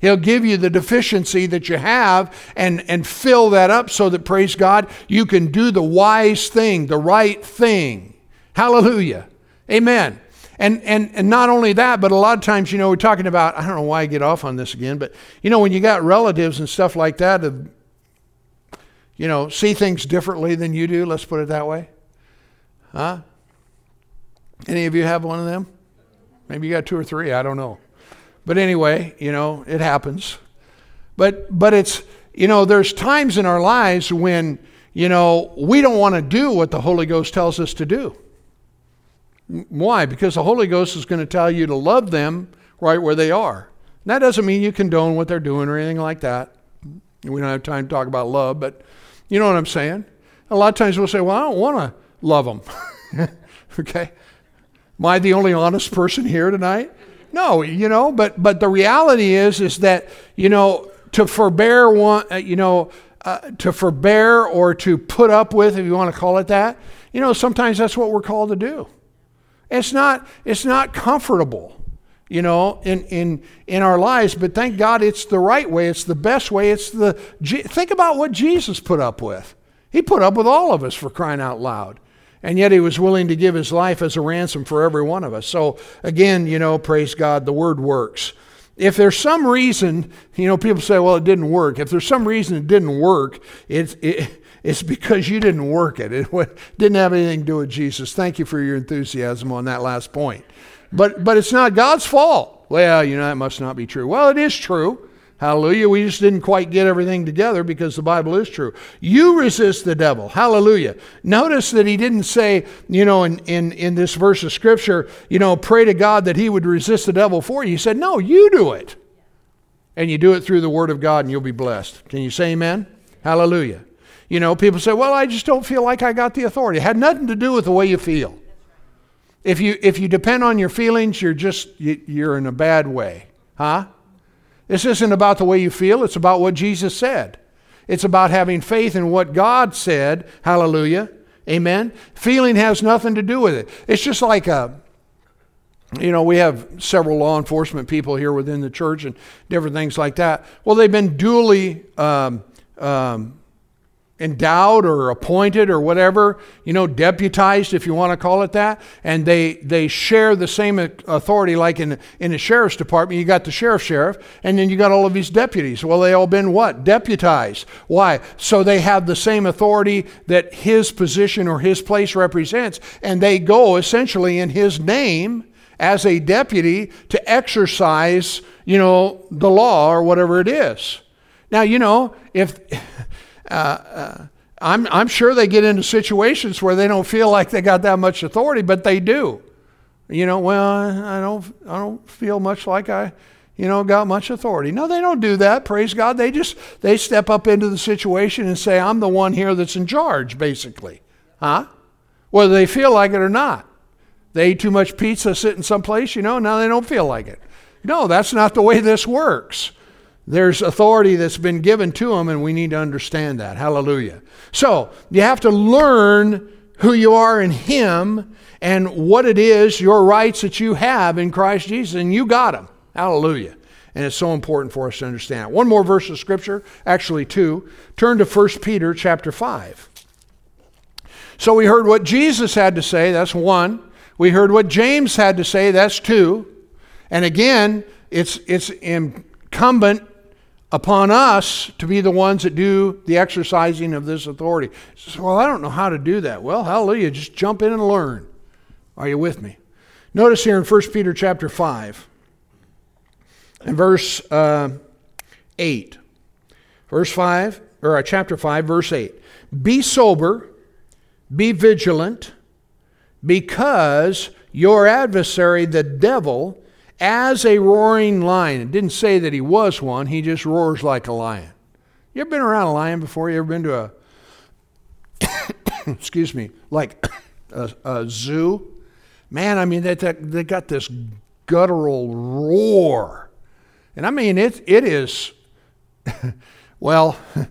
He'll give you the deficiency that you have and, and fill that up so that, praise God, you can do the wise thing, the right thing. Hallelujah. Amen. And, and, and not only that, but a lot of times, you know, we're talking about, I don't know why I get off on this again, but, you know, when you got relatives and stuff like that, you know, see things differently than you do, let's put it that way. Huh? Any of you have one of them? Maybe you got two or three, I don't know. But anyway, you know, it happens. But, but it's, you know, there's times in our lives when, you know, we don't want to do what the Holy Ghost tells us to do. Why? Because the Holy Ghost is going to tell you to love them right where they are. And that doesn't mean you condone what they're doing or anything like that. We don't have time to talk about love, but you know what I'm saying? A lot of times we'll say, well, I don't want to love them. okay? Am I the only honest person here tonight? No, you know, but but the reality is is that, you know, to forbear one, uh, you know, uh, to forbear or to put up with, if you want to call it that, you know, sometimes that's what we're called to do. It's not, it's not comfortable, you know, in, in, in our lives, but thank God it's the right way. It's the best way. It's the, think about what Jesus put up with. He put up with all of us for crying out loud. And yet he was willing to give his life as a ransom for every one of us. So again, you know, praise God, the word works. If there's some reason, you know, people say, well, it didn't work. If there's some reason it didn't work, it's, it, it's because you didn't work it. It didn't have anything to do with Jesus. Thank you for your enthusiasm on that last point. But, but it's not God's fault. Well, you know, that must not be true. Well, it is true. Hallelujah. We just didn't quite get everything together because the Bible is true. You resist the devil. Hallelujah. Notice that he didn't say, you know, in, in, in this verse of Scripture, you know, pray to God that he would resist the devil for you. He said, no, you do it. And you do it through the Word of God and you'll be blessed. Can you say amen? Hallelujah. You know, people say, well, I just don't feel like I got the authority. It had nothing to do with the way you feel. If you, if you depend on your feelings, you're just, you're in a bad way. Huh? This isn't about the way you feel, it's about what Jesus said. It's about having faith in what God said. Hallelujah. Amen. Feeling has nothing to do with it. It's just like a, you know, we have several law enforcement people here within the church and different things like that. Well, they've been duly um, um, endowed or appointed or whatever, you know, deputized if you want to call it that, and they they share the same authority like in in the sheriff's department, you got the sheriff sheriff, and then you got all of these deputies. Well, they all been what? Deputized. Why? So they have the same authority that his position or his place represents, and they go essentially in his name as a deputy to exercise, you know, the law or whatever it is. Now, you know, if uh, uh, I'm, I'm sure they get into situations where they don't feel like they got that much authority, but they do. You know, well, I don't, I don't feel much like I, you know, got much authority. No, they don't do that. Praise God. They just they step up into the situation and say, "I'm the one here that's in charge," basically, huh? Whether they feel like it or not. They eat too much pizza sitting someplace, you know. Now they don't feel like it. No, that's not the way this works. There's authority that's been given to them, and we need to understand that. Hallelujah. So, you have to learn who you are in Him and what it is, your rights that you have in Christ Jesus, and you got them. Hallelujah. And it's so important for us to understand. One more verse of Scripture, actually two. Turn to 1 Peter chapter 5. So, we heard what Jesus had to say, that's one. We heard what James had to say, that's two. And again, it's, it's incumbent upon us to be the ones that do the exercising of this authority. Says, well, I don't know how to do that. Well, hallelujah, just jump in and learn. Are you with me? Notice here in 1 Peter chapter 5 and verse uh, 8. Verse 5, or uh, chapter 5, verse 8. Be sober, be vigilant, because your adversary, the devil, as a roaring lion. It didn't say that he was one, he just roars like a lion. You ever been around a lion before? You ever been to a, excuse me, like a, a, zoo? Man, I mean, they, they got this guttural roar. And I mean, it, it is, well,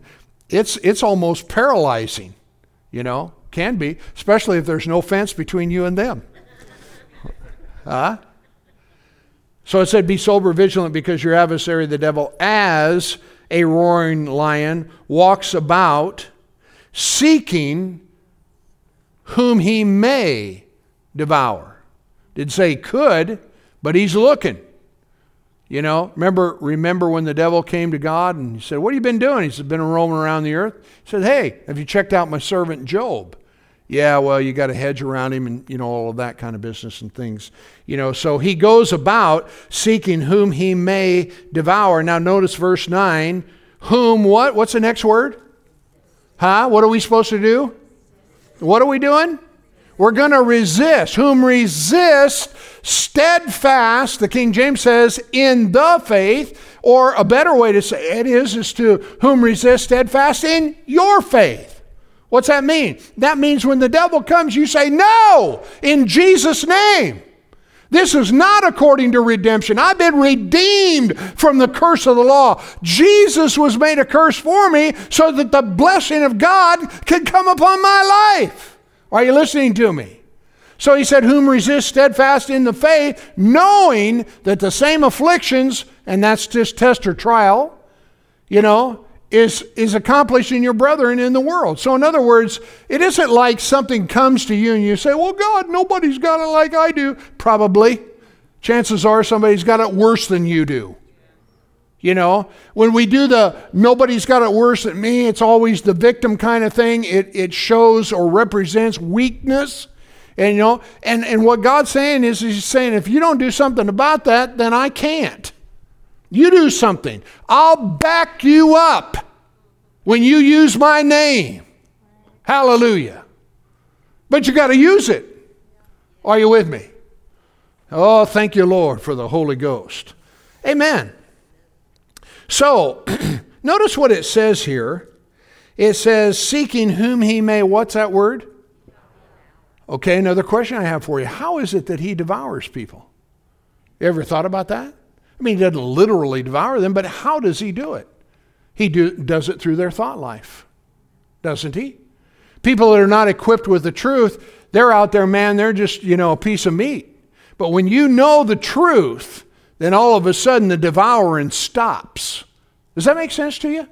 it's, it's almost paralyzing, you know, can be, especially if there's no fence between you and them. Huh? So it said, Be sober, vigilant, because your adversary, the devil, as a roaring lion, walks about seeking whom he may devour. Didn't say could, but he's looking. You know, remember, remember when the devil came to God and he said, What have you been doing? He said, Been roaming around the earth. He said, Hey, have you checked out my servant Job? Yeah, well, you got a hedge around him and, you know, all of that kind of business and things. You know, so he goes about seeking whom he may devour. Now, notice verse 9. Whom what? What's the next word? Huh? What are we supposed to do? What are we doing? We're going to resist. Whom resist steadfast, the King James says, in the faith, or a better way to say it is, is to whom resist steadfast in your faith. What's that mean? That means when the devil comes, you say, No, in Jesus' name. This is not according to redemption. I've been redeemed from the curse of the law. Jesus was made a curse for me so that the blessing of God could come upon my life. Are you listening to me? So he said, Whom resist steadfast in the faith, knowing that the same afflictions, and that's just test or trial, you know, is, is accomplished in your brethren in the world. So, in other words, it isn't like something comes to you and you say, Well, God, nobody's got it like I do. Probably. Chances are somebody's got it worse than you do. You know, when we do the nobody's got it worse than me, it's always the victim kind of thing. It, it shows or represents weakness. And you know, and, and what God's saying is He's saying, if you don't do something about that, then I can't. You do something. I'll back you up when you use my name. Hallelujah. But you got to use it. Are you with me? Oh, thank you, Lord, for the Holy Ghost. Amen. So, notice what it says here. It says, seeking whom he may, what's that word? Okay, another question I have for you. How is it that he devours people? You ever thought about that? I mean, he doesn't literally devour them, but how does he do it? He do, does it through their thought life, doesn't he? People that are not equipped with the truth, they're out there, man, they're just, you know, a piece of meat. But when you know the truth, then all of a sudden the devouring stops. Does that make sense to you?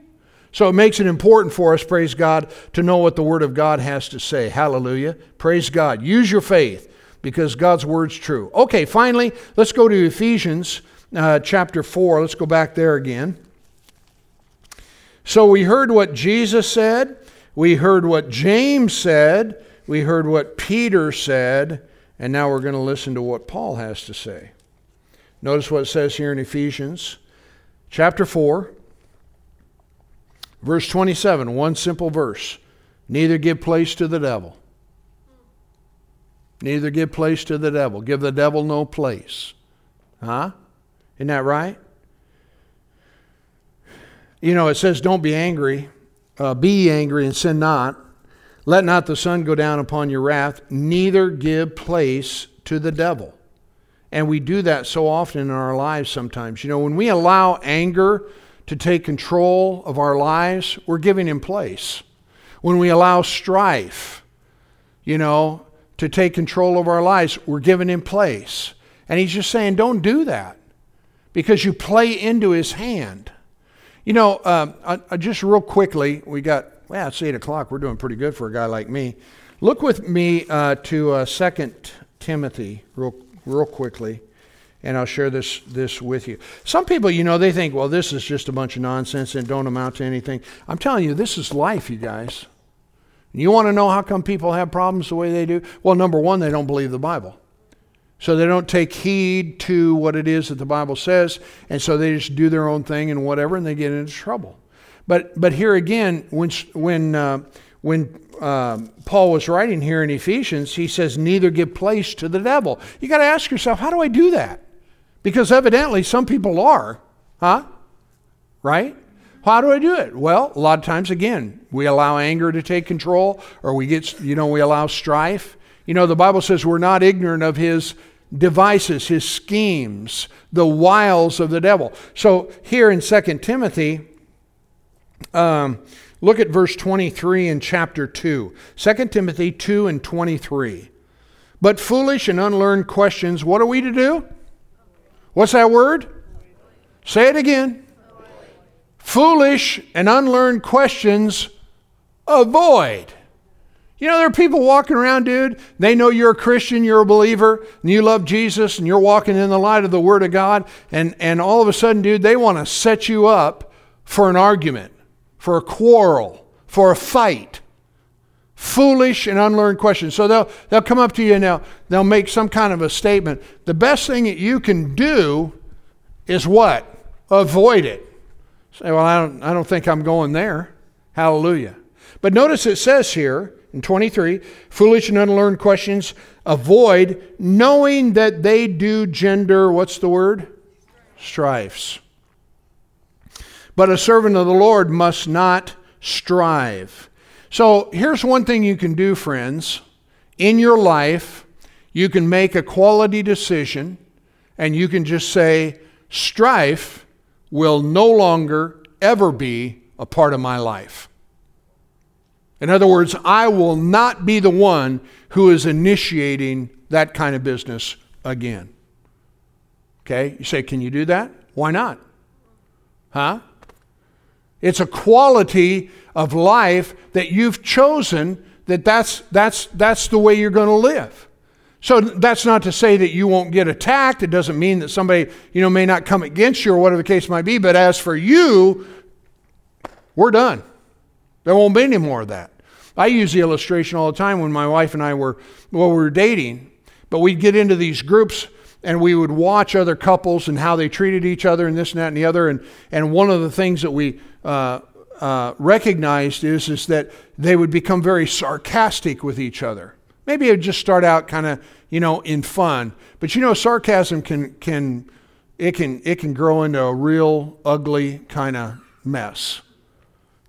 So it makes it important for us, praise God, to know what the Word of God has to say. Hallelujah. Praise God. Use your faith because God's Word's true. Okay, finally, let's go to Ephesians uh, chapter 4. Let's go back there again. So we heard what Jesus said, we heard what James said, we heard what Peter said, and now we're going to listen to what Paul has to say. Notice what it says here in Ephesians chapter 4, verse 27, one simple verse. Neither give place to the devil. Neither give place to the devil. Give the devil no place. Huh? Isn't that right? You know, it says, don't be angry. Uh, be angry and sin not. Let not the sun go down upon your wrath, neither give place to the devil. And we do that so often in our lives sometimes. You know, when we allow anger to take control of our lives, we're giving him place. When we allow strife, you know, to take control of our lives, we're giving him place. And he's just saying, don't do that because you play into his hand. You know, uh, uh, uh just real quickly, we got well, it's 8 o'clock. We're doing pretty good for a guy like me. Look with me uh, to uh, 2 Timothy real, real quickly, and I'll share this, this with you. Some people, you know, they think, well, this is just a bunch of nonsense and don't amount to anything. I'm telling you, this is life, you guys. You want to know how come people have problems the way they do? Well, number one, they don't believe the Bible. So they don't take heed to what it is that the Bible says, and so they just do their own thing and whatever, and they get into trouble. But, but here again, when, when, uh, when uh, Paul was writing here in Ephesians, he says, neither give place to the devil. You got to ask yourself, how do I do that? Because evidently some people are, huh? Right? How do I do it? Well, a lot of times, again, we allow anger to take control, or we get, you know, we allow strife. You know, the Bible says we're not ignorant of his devices, his schemes, the wiles of the devil. So here in 2 Timothy, um, look at verse 23 in chapter 2. 2 Timothy 2 and 23. But foolish and unlearned questions, what are we to do? What's that word? Say it again. Foolish and unlearned questions, avoid. You know, there are people walking around, dude. They know you're a Christian, you're a believer, and you love Jesus, and you're walking in the light of the Word of God. And, and all of a sudden, dude, they want to set you up for an argument for a quarrel, for a fight. Foolish and unlearned questions. So they'll, they'll come up to you and they'll, they'll make some kind of a statement. The best thing that you can do is what? Avoid it. Say, well, I don't, I don't think I'm going there. Hallelujah. But notice it says here in 23 foolish and unlearned questions avoid, knowing that they do gender, what's the word? Strifes. But a servant of the Lord must not strive. So here's one thing you can do, friends. In your life, you can make a quality decision and you can just say, strife will no longer ever be a part of my life. In other words, I will not be the one who is initiating that kind of business again. Okay? You say, can you do that? Why not? Huh? It's a quality of life that you've chosen that that's, that's, that's the way you're going to live. So that's not to say that you won't get attacked. It doesn't mean that somebody, you know, may not come against you or whatever the case might be. But as for you, we're done. There won't be any more of that. I use the illustration all the time when my wife and I were, well, we were dating, but we'd get into these groups and we would watch other couples and how they treated each other and this and that and the other. And, and one of the things that we uh, uh, recognized is, is that they would become very sarcastic with each other. Maybe it would just start out kind of, you know, in fun. But you know, sarcasm can, can, it can, it can grow into a real ugly kind of mess,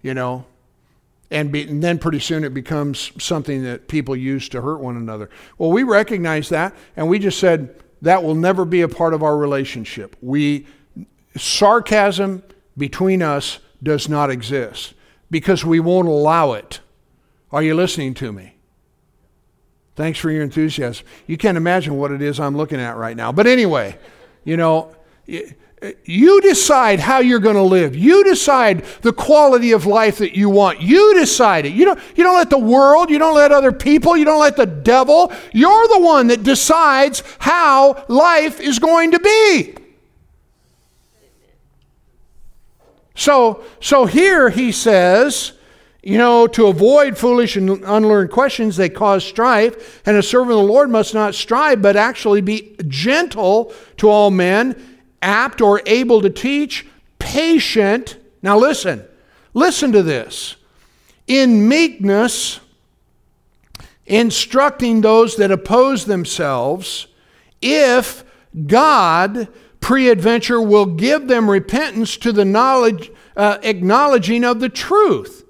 you know? And, be, and, then pretty soon it becomes something that people use to hurt one another. Well, we recognize that, and we just said that will never be a part of our relationship. We sarcasm between us does not exist because we won't allow it. Are you listening to me? Thanks for your enthusiasm. You can't imagine what it is I'm looking at right now. But anyway, you know, you decide how you're going to live. You decide the quality of life that you want. You decide it. You don't, you don't let the world, you don't let other people, you don't let the devil. You're the one that decides how life is going to be. So, so here he says, you know, to avoid foolish and unlearned questions, they cause strife. And a servant of the Lord must not strive, but actually be gentle to all men, apt or able to teach, patient. Now listen, listen to this. In meekness, instructing those that oppose themselves, if God pre-adventure will give them repentance to the knowledge, uh, acknowledging of the truth.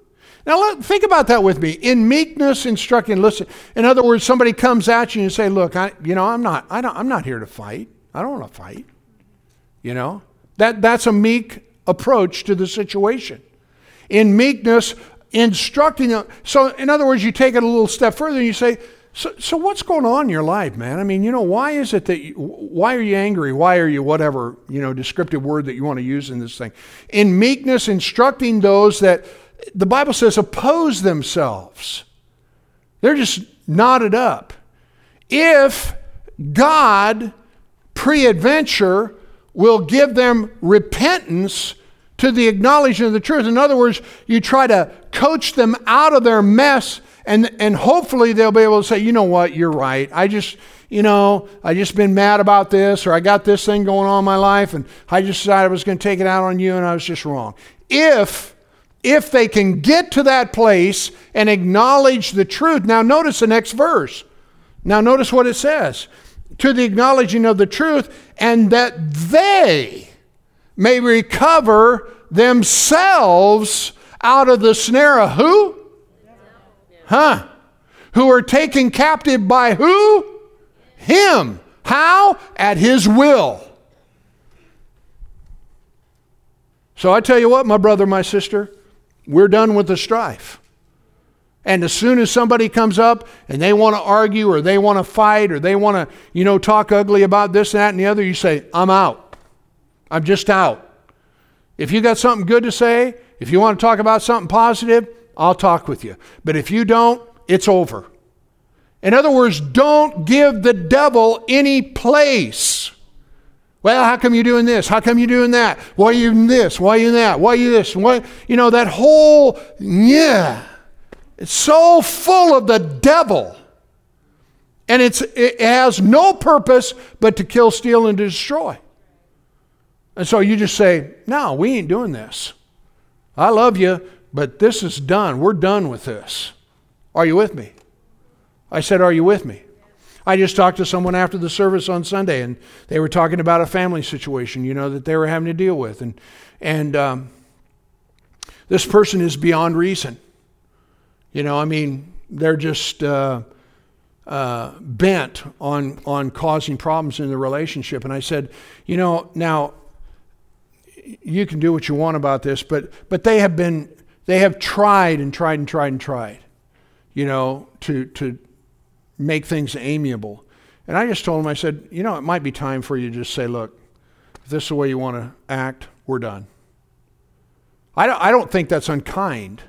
Now, let, think about that with me. In meekness, instructing. Listen. In other words, somebody comes at you and say, "Look, I, you know, I'm not, I don't, I'm not here to fight. I don't want to fight." You know, that that's a meek approach to the situation. In meekness, instructing them. So, in other words, you take it a little step further and you say, so, so what's going on in your life, man? I mean, you know, why is it that, you, why are you angry? Why are you whatever, you know, descriptive word that you want to use in this thing? In meekness, instructing those that the Bible says oppose themselves. They're just knotted up. If God, pre adventure, will give them repentance to the acknowledgement of the truth. In other words, you try to coach them out of their mess, and, and hopefully they'll be able to say, you know what, you're right. I just, you know, I just been mad about this, or I got this thing going on in my life, and I just decided I was going to take it out on you, and I was just wrong. If if they can get to that place and acknowledge the truth. Now, notice the next verse. Now, notice what it says to the acknowledging of the truth, and that they may recover themselves out of the snare of who? Huh? Who are taken captive by who? Him. How? At his will. So I tell you what, my brother, my sister, we're done with the strife. And as soon as somebody comes up and they want to argue or they want to fight or they want to, you know, talk ugly about this, and that, and the other, you say, I'm out. I'm just out. If you got something good to say, if you want to talk about something positive, I'll talk with you. But if you don't, it's over. In other words, don't give the devil any place. Well, how come you're doing this? How come you're doing that? Why are you this? Why are you that? Why are you this? Why, you know, that whole, yeah, it's so full of the devil. And it's, it has no purpose but to kill, steal, and destroy. And so you just say, no, we ain't doing this. I love you, but this is done. We're done with this. Are you with me? I said, Are you with me? I just talked to someone after the service on Sunday, and they were talking about a family situation, you know, that they were having to deal with, and and um, this person is beyond reason. You know, I mean, they're just uh, uh, bent on on causing problems in the relationship. And I said, you know, now you can do what you want about this, but but they have been they have tried and tried and tried and tried. you know, to, to make things amiable. And I just told him, I said, you know, it might be time for you to just say, look, if this is the way you want to act, we're done. I don't, I don't think that's unkind.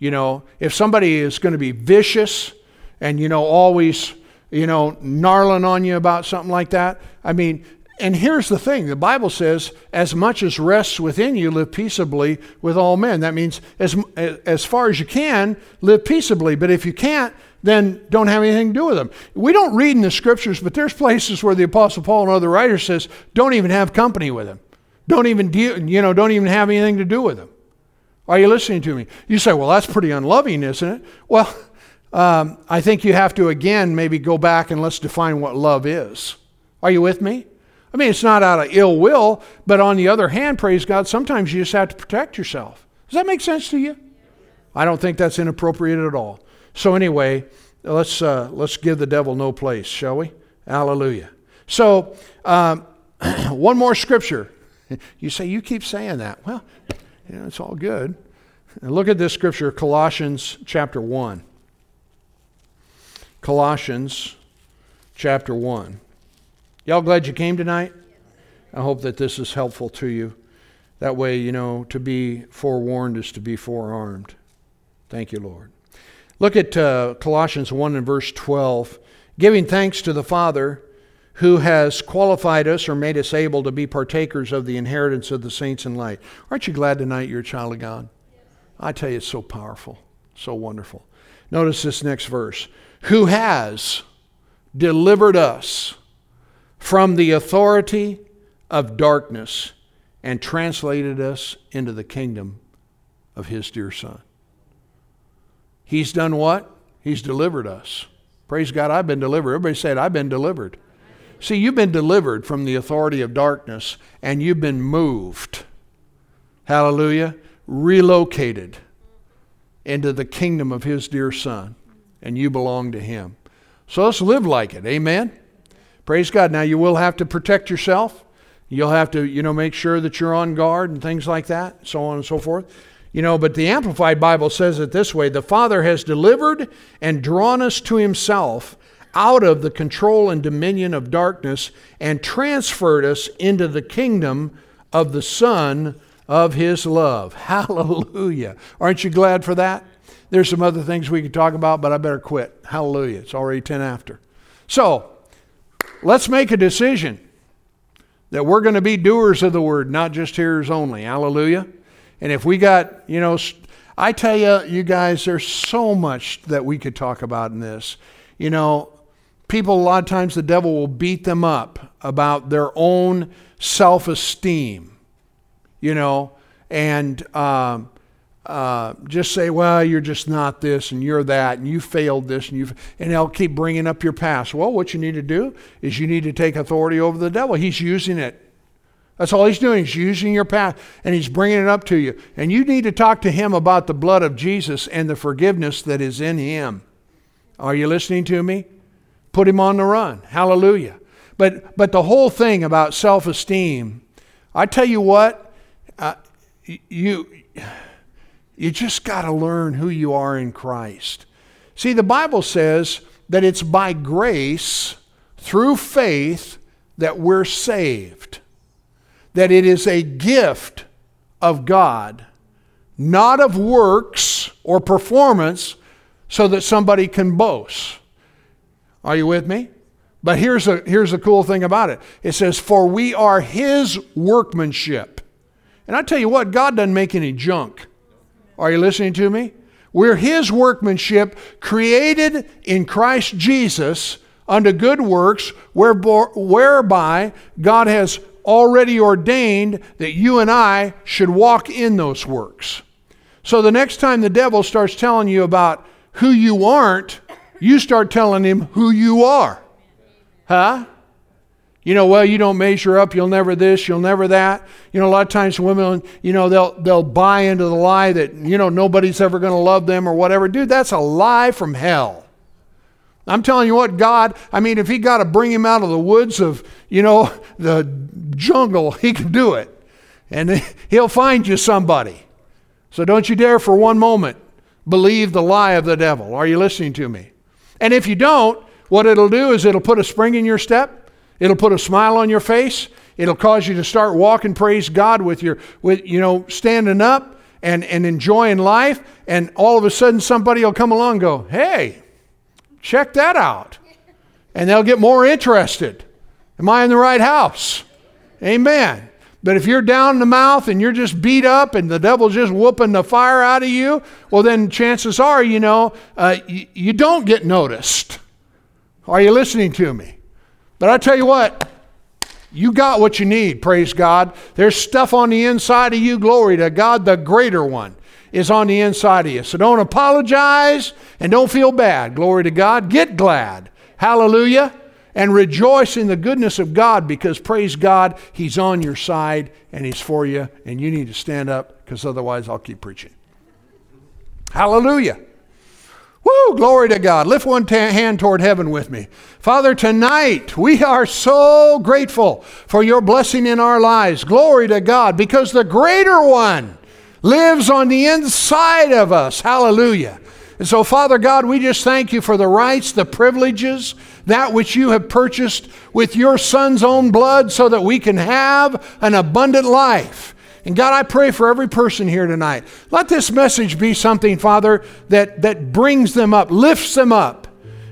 You know, if somebody is going to be vicious and, you know, always, you know, gnarling on you about something like that, I mean, and here's the thing the Bible says, as much as rests within you, live peaceably with all men. That means as, as far as you can, live peaceably. But if you can't, then don't have anything to do with them. We don't read in the scriptures, but there's places where the Apostle Paul and other writers says, don't even have company with them. Don't even deal, you know, don't even have anything to do with them. Are you listening to me? You say, well, that's pretty unloving, isn't it? Well, um, I think you have to again maybe go back and let's define what love is. Are you with me? I mean, it's not out of ill will, but on the other hand, praise God, sometimes you just have to protect yourself. Does that make sense to you? I don't think that's inappropriate at all. So anyway, let's uh, let's give the devil no place, shall we? Hallelujah. So um, one more scripture. You say you keep saying that. Well, it's all good. And look at this scripture, Colossians chapter one. Colossians chapter one. Y'all glad you came tonight? I hope that this is helpful to you. That way, you know, to be forewarned is to be forearmed. Thank you, Lord. Look at uh, Colossians 1 and verse 12. Giving thanks to the Father who has qualified us or made us able to be partakers of the inheritance of the saints in light. Aren't you glad tonight you're a child of God? I tell you, it's so powerful, so wonderful. Notice this next verse. Who has delivered us from the authority of darkness and translated us into the kingdom of his dear Son. He's done what? He's delivered us. Praise God, I've been delivered. Everybody said, I've been delivered. See, you've been delivered from the authority of darkness and you've been moved. Hallelujah. Relocated into the kingdom of his dear Son, and you belong to him. So let's live like it. Amen. Praise God. Now, you will have to protect yourself. You'll have to, you know, make sure that you're on guard and things like that, so on and so forth. You know, but the Amplified Bible says it this way The Father has delivered and drawn us to Himself out of the control and dominion of darkness and transferred us into the kingdom of the Son of His love. Hallelujah. Aren't you glad for that? There's some other things we could talk about, but I better quit. Hallelujah. It's already 10 after. So, let's make a decision that we're going to be doers of the word, not just hearers only. Hallelujah. And if we got, you know, I tell you, you guys, there's so much that we could talk about in this. You know, people, a lot of times the devil will beat them up about their own self esteem, you know, and, um, uh, just say, well, you're just not this and you're that and you failed this and you've, and they'll keep bringing up your past. Well, what you need to do is you need to take authority over the devil. He's using it. That's all he's doing. He's using your past and he's bringing it up to you. And you need to talk to him about the blood of Jesus and the forgiveness that is in him. Are you listening to me? Put him on the run. Hallelujah. But but the whole thing about self-esteem, I tell you what, uh, you you just got to learn who you are in Christ. See, the Bible says that it's by grace through faith that we're saved, that it is a gift of God, not of works or performance so that somebody can boast. Are you with me? But here's a, here's the cool thing about it it says, For we are his workmanship. And I tell you what, God doesn't make any junk. Are you listening to me? We're His workmanship, created in Christ Jesus unto good works, whereby God has already ordained that you and I should walk in those works. So the next time the devil starts telling you about who you aren't, you start telling him who you are. Huh? You know, well, you don't measure up, you'll never this, you'll never that. You know, a lot of times women, you know, they'll they'll buy into the lie that, you know, nobody's ever going to love them or whatever. Dude, that's a lie from hell. I'm telling you what, God, I mean, if he got to bring him out of the woods of, you know, the jungle, he can do it. And he'll find you somebody. So don't you dare for one moment believe the lie of the devil. Are you listening to me? And if you don't, what it'll do is it'll put a spring in your step. It'll put a smile on your face. It'll cause you to start walking, praise God, with your, with, you know, standing up and, and enjoying life. And all of a sudden, somebody will come along and go, hey, check that out. And they'll get more interested. Am I in the right house? Amen. But if you're down in the mouth and you're just beat up and the devil's just whooping the fire out of you, well, then chances are, you know, uh, you, you don't get noticed. Are you listening to me? But I tell you what, you got what you need, praise God. There's stuff on the inside of you, glory to God, the greater one is on the inside of you. So don't apologize and don't feel bad, glory to God. Get glad. Hallelujah and rejoice in the goodness of God because, praise God, He's on your side and He's for you, and you need to stand up because otherwise I'll keep preaching. Hallelujah. Woo, glory to God. Lift one t- hand toward heaven with me. Father, tonight we are so grateful for your blessing in our lives. Glory to God because the greater one lives on the inside of us. Hallelujah. And so, Father God, we just thank you for the rights, the privileges, that which you have purchased with your Son's own blood so that we can have an abundant life. And God, I pray for every person here tonight. Let this message be something, Father, that, that brings them up, lifts them up.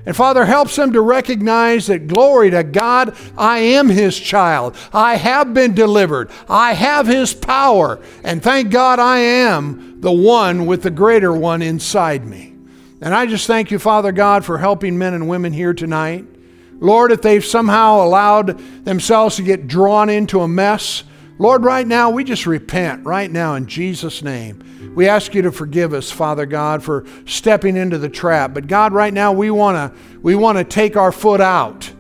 And Father, helps them to recognize that glory to God, I am His child. I have been delivered. I have His power. And thank God I am the one with the greater one inside me. And I just thank you, Father God, for helping men and women here tonight. Lord, if they've somehow allowed themselves to get drawn into a mess, Lord, right now we just repent right now in Jesus' name. We ask you to forgive us, Father God, for stepping into the trap. But God, right now we want to we want to take our foot out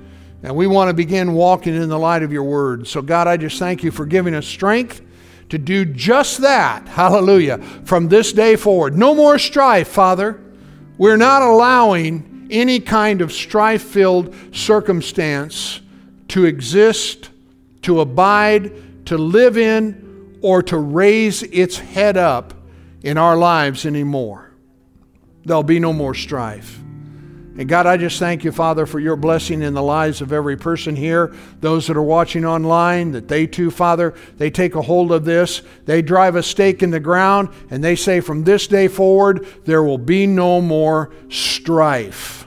and we want to begin walking in the light of your word. So God, I just thank you for giving us strength to do just that. Hallelujah. From this day forward, no more strife, Father. We're not allowing any kind of strife filled circumstance to exist, to abide, to live in, or to raise its head up in our lives anymore. There'll be no more strife. And God, I just thank you, Father, for your blessing in the lives of every person here, those that are watching online, that they too, Father, they take a hold of this. They drive a stake in the ground and they say, from this day forward, there will be no more strife.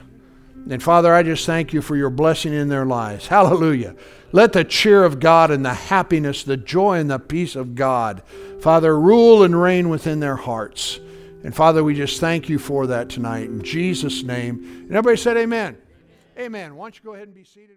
And Father, I just thank you for your blessing in their lives. Hallelujah. Let the cheer of God and the happiness, the joy and the peace of God, Father, rule and reign within their hearts. And Father, we just thank you for that tonight in Jesus' name. And everybody said, Amen. Amen. Why don't you go ahead and be seated?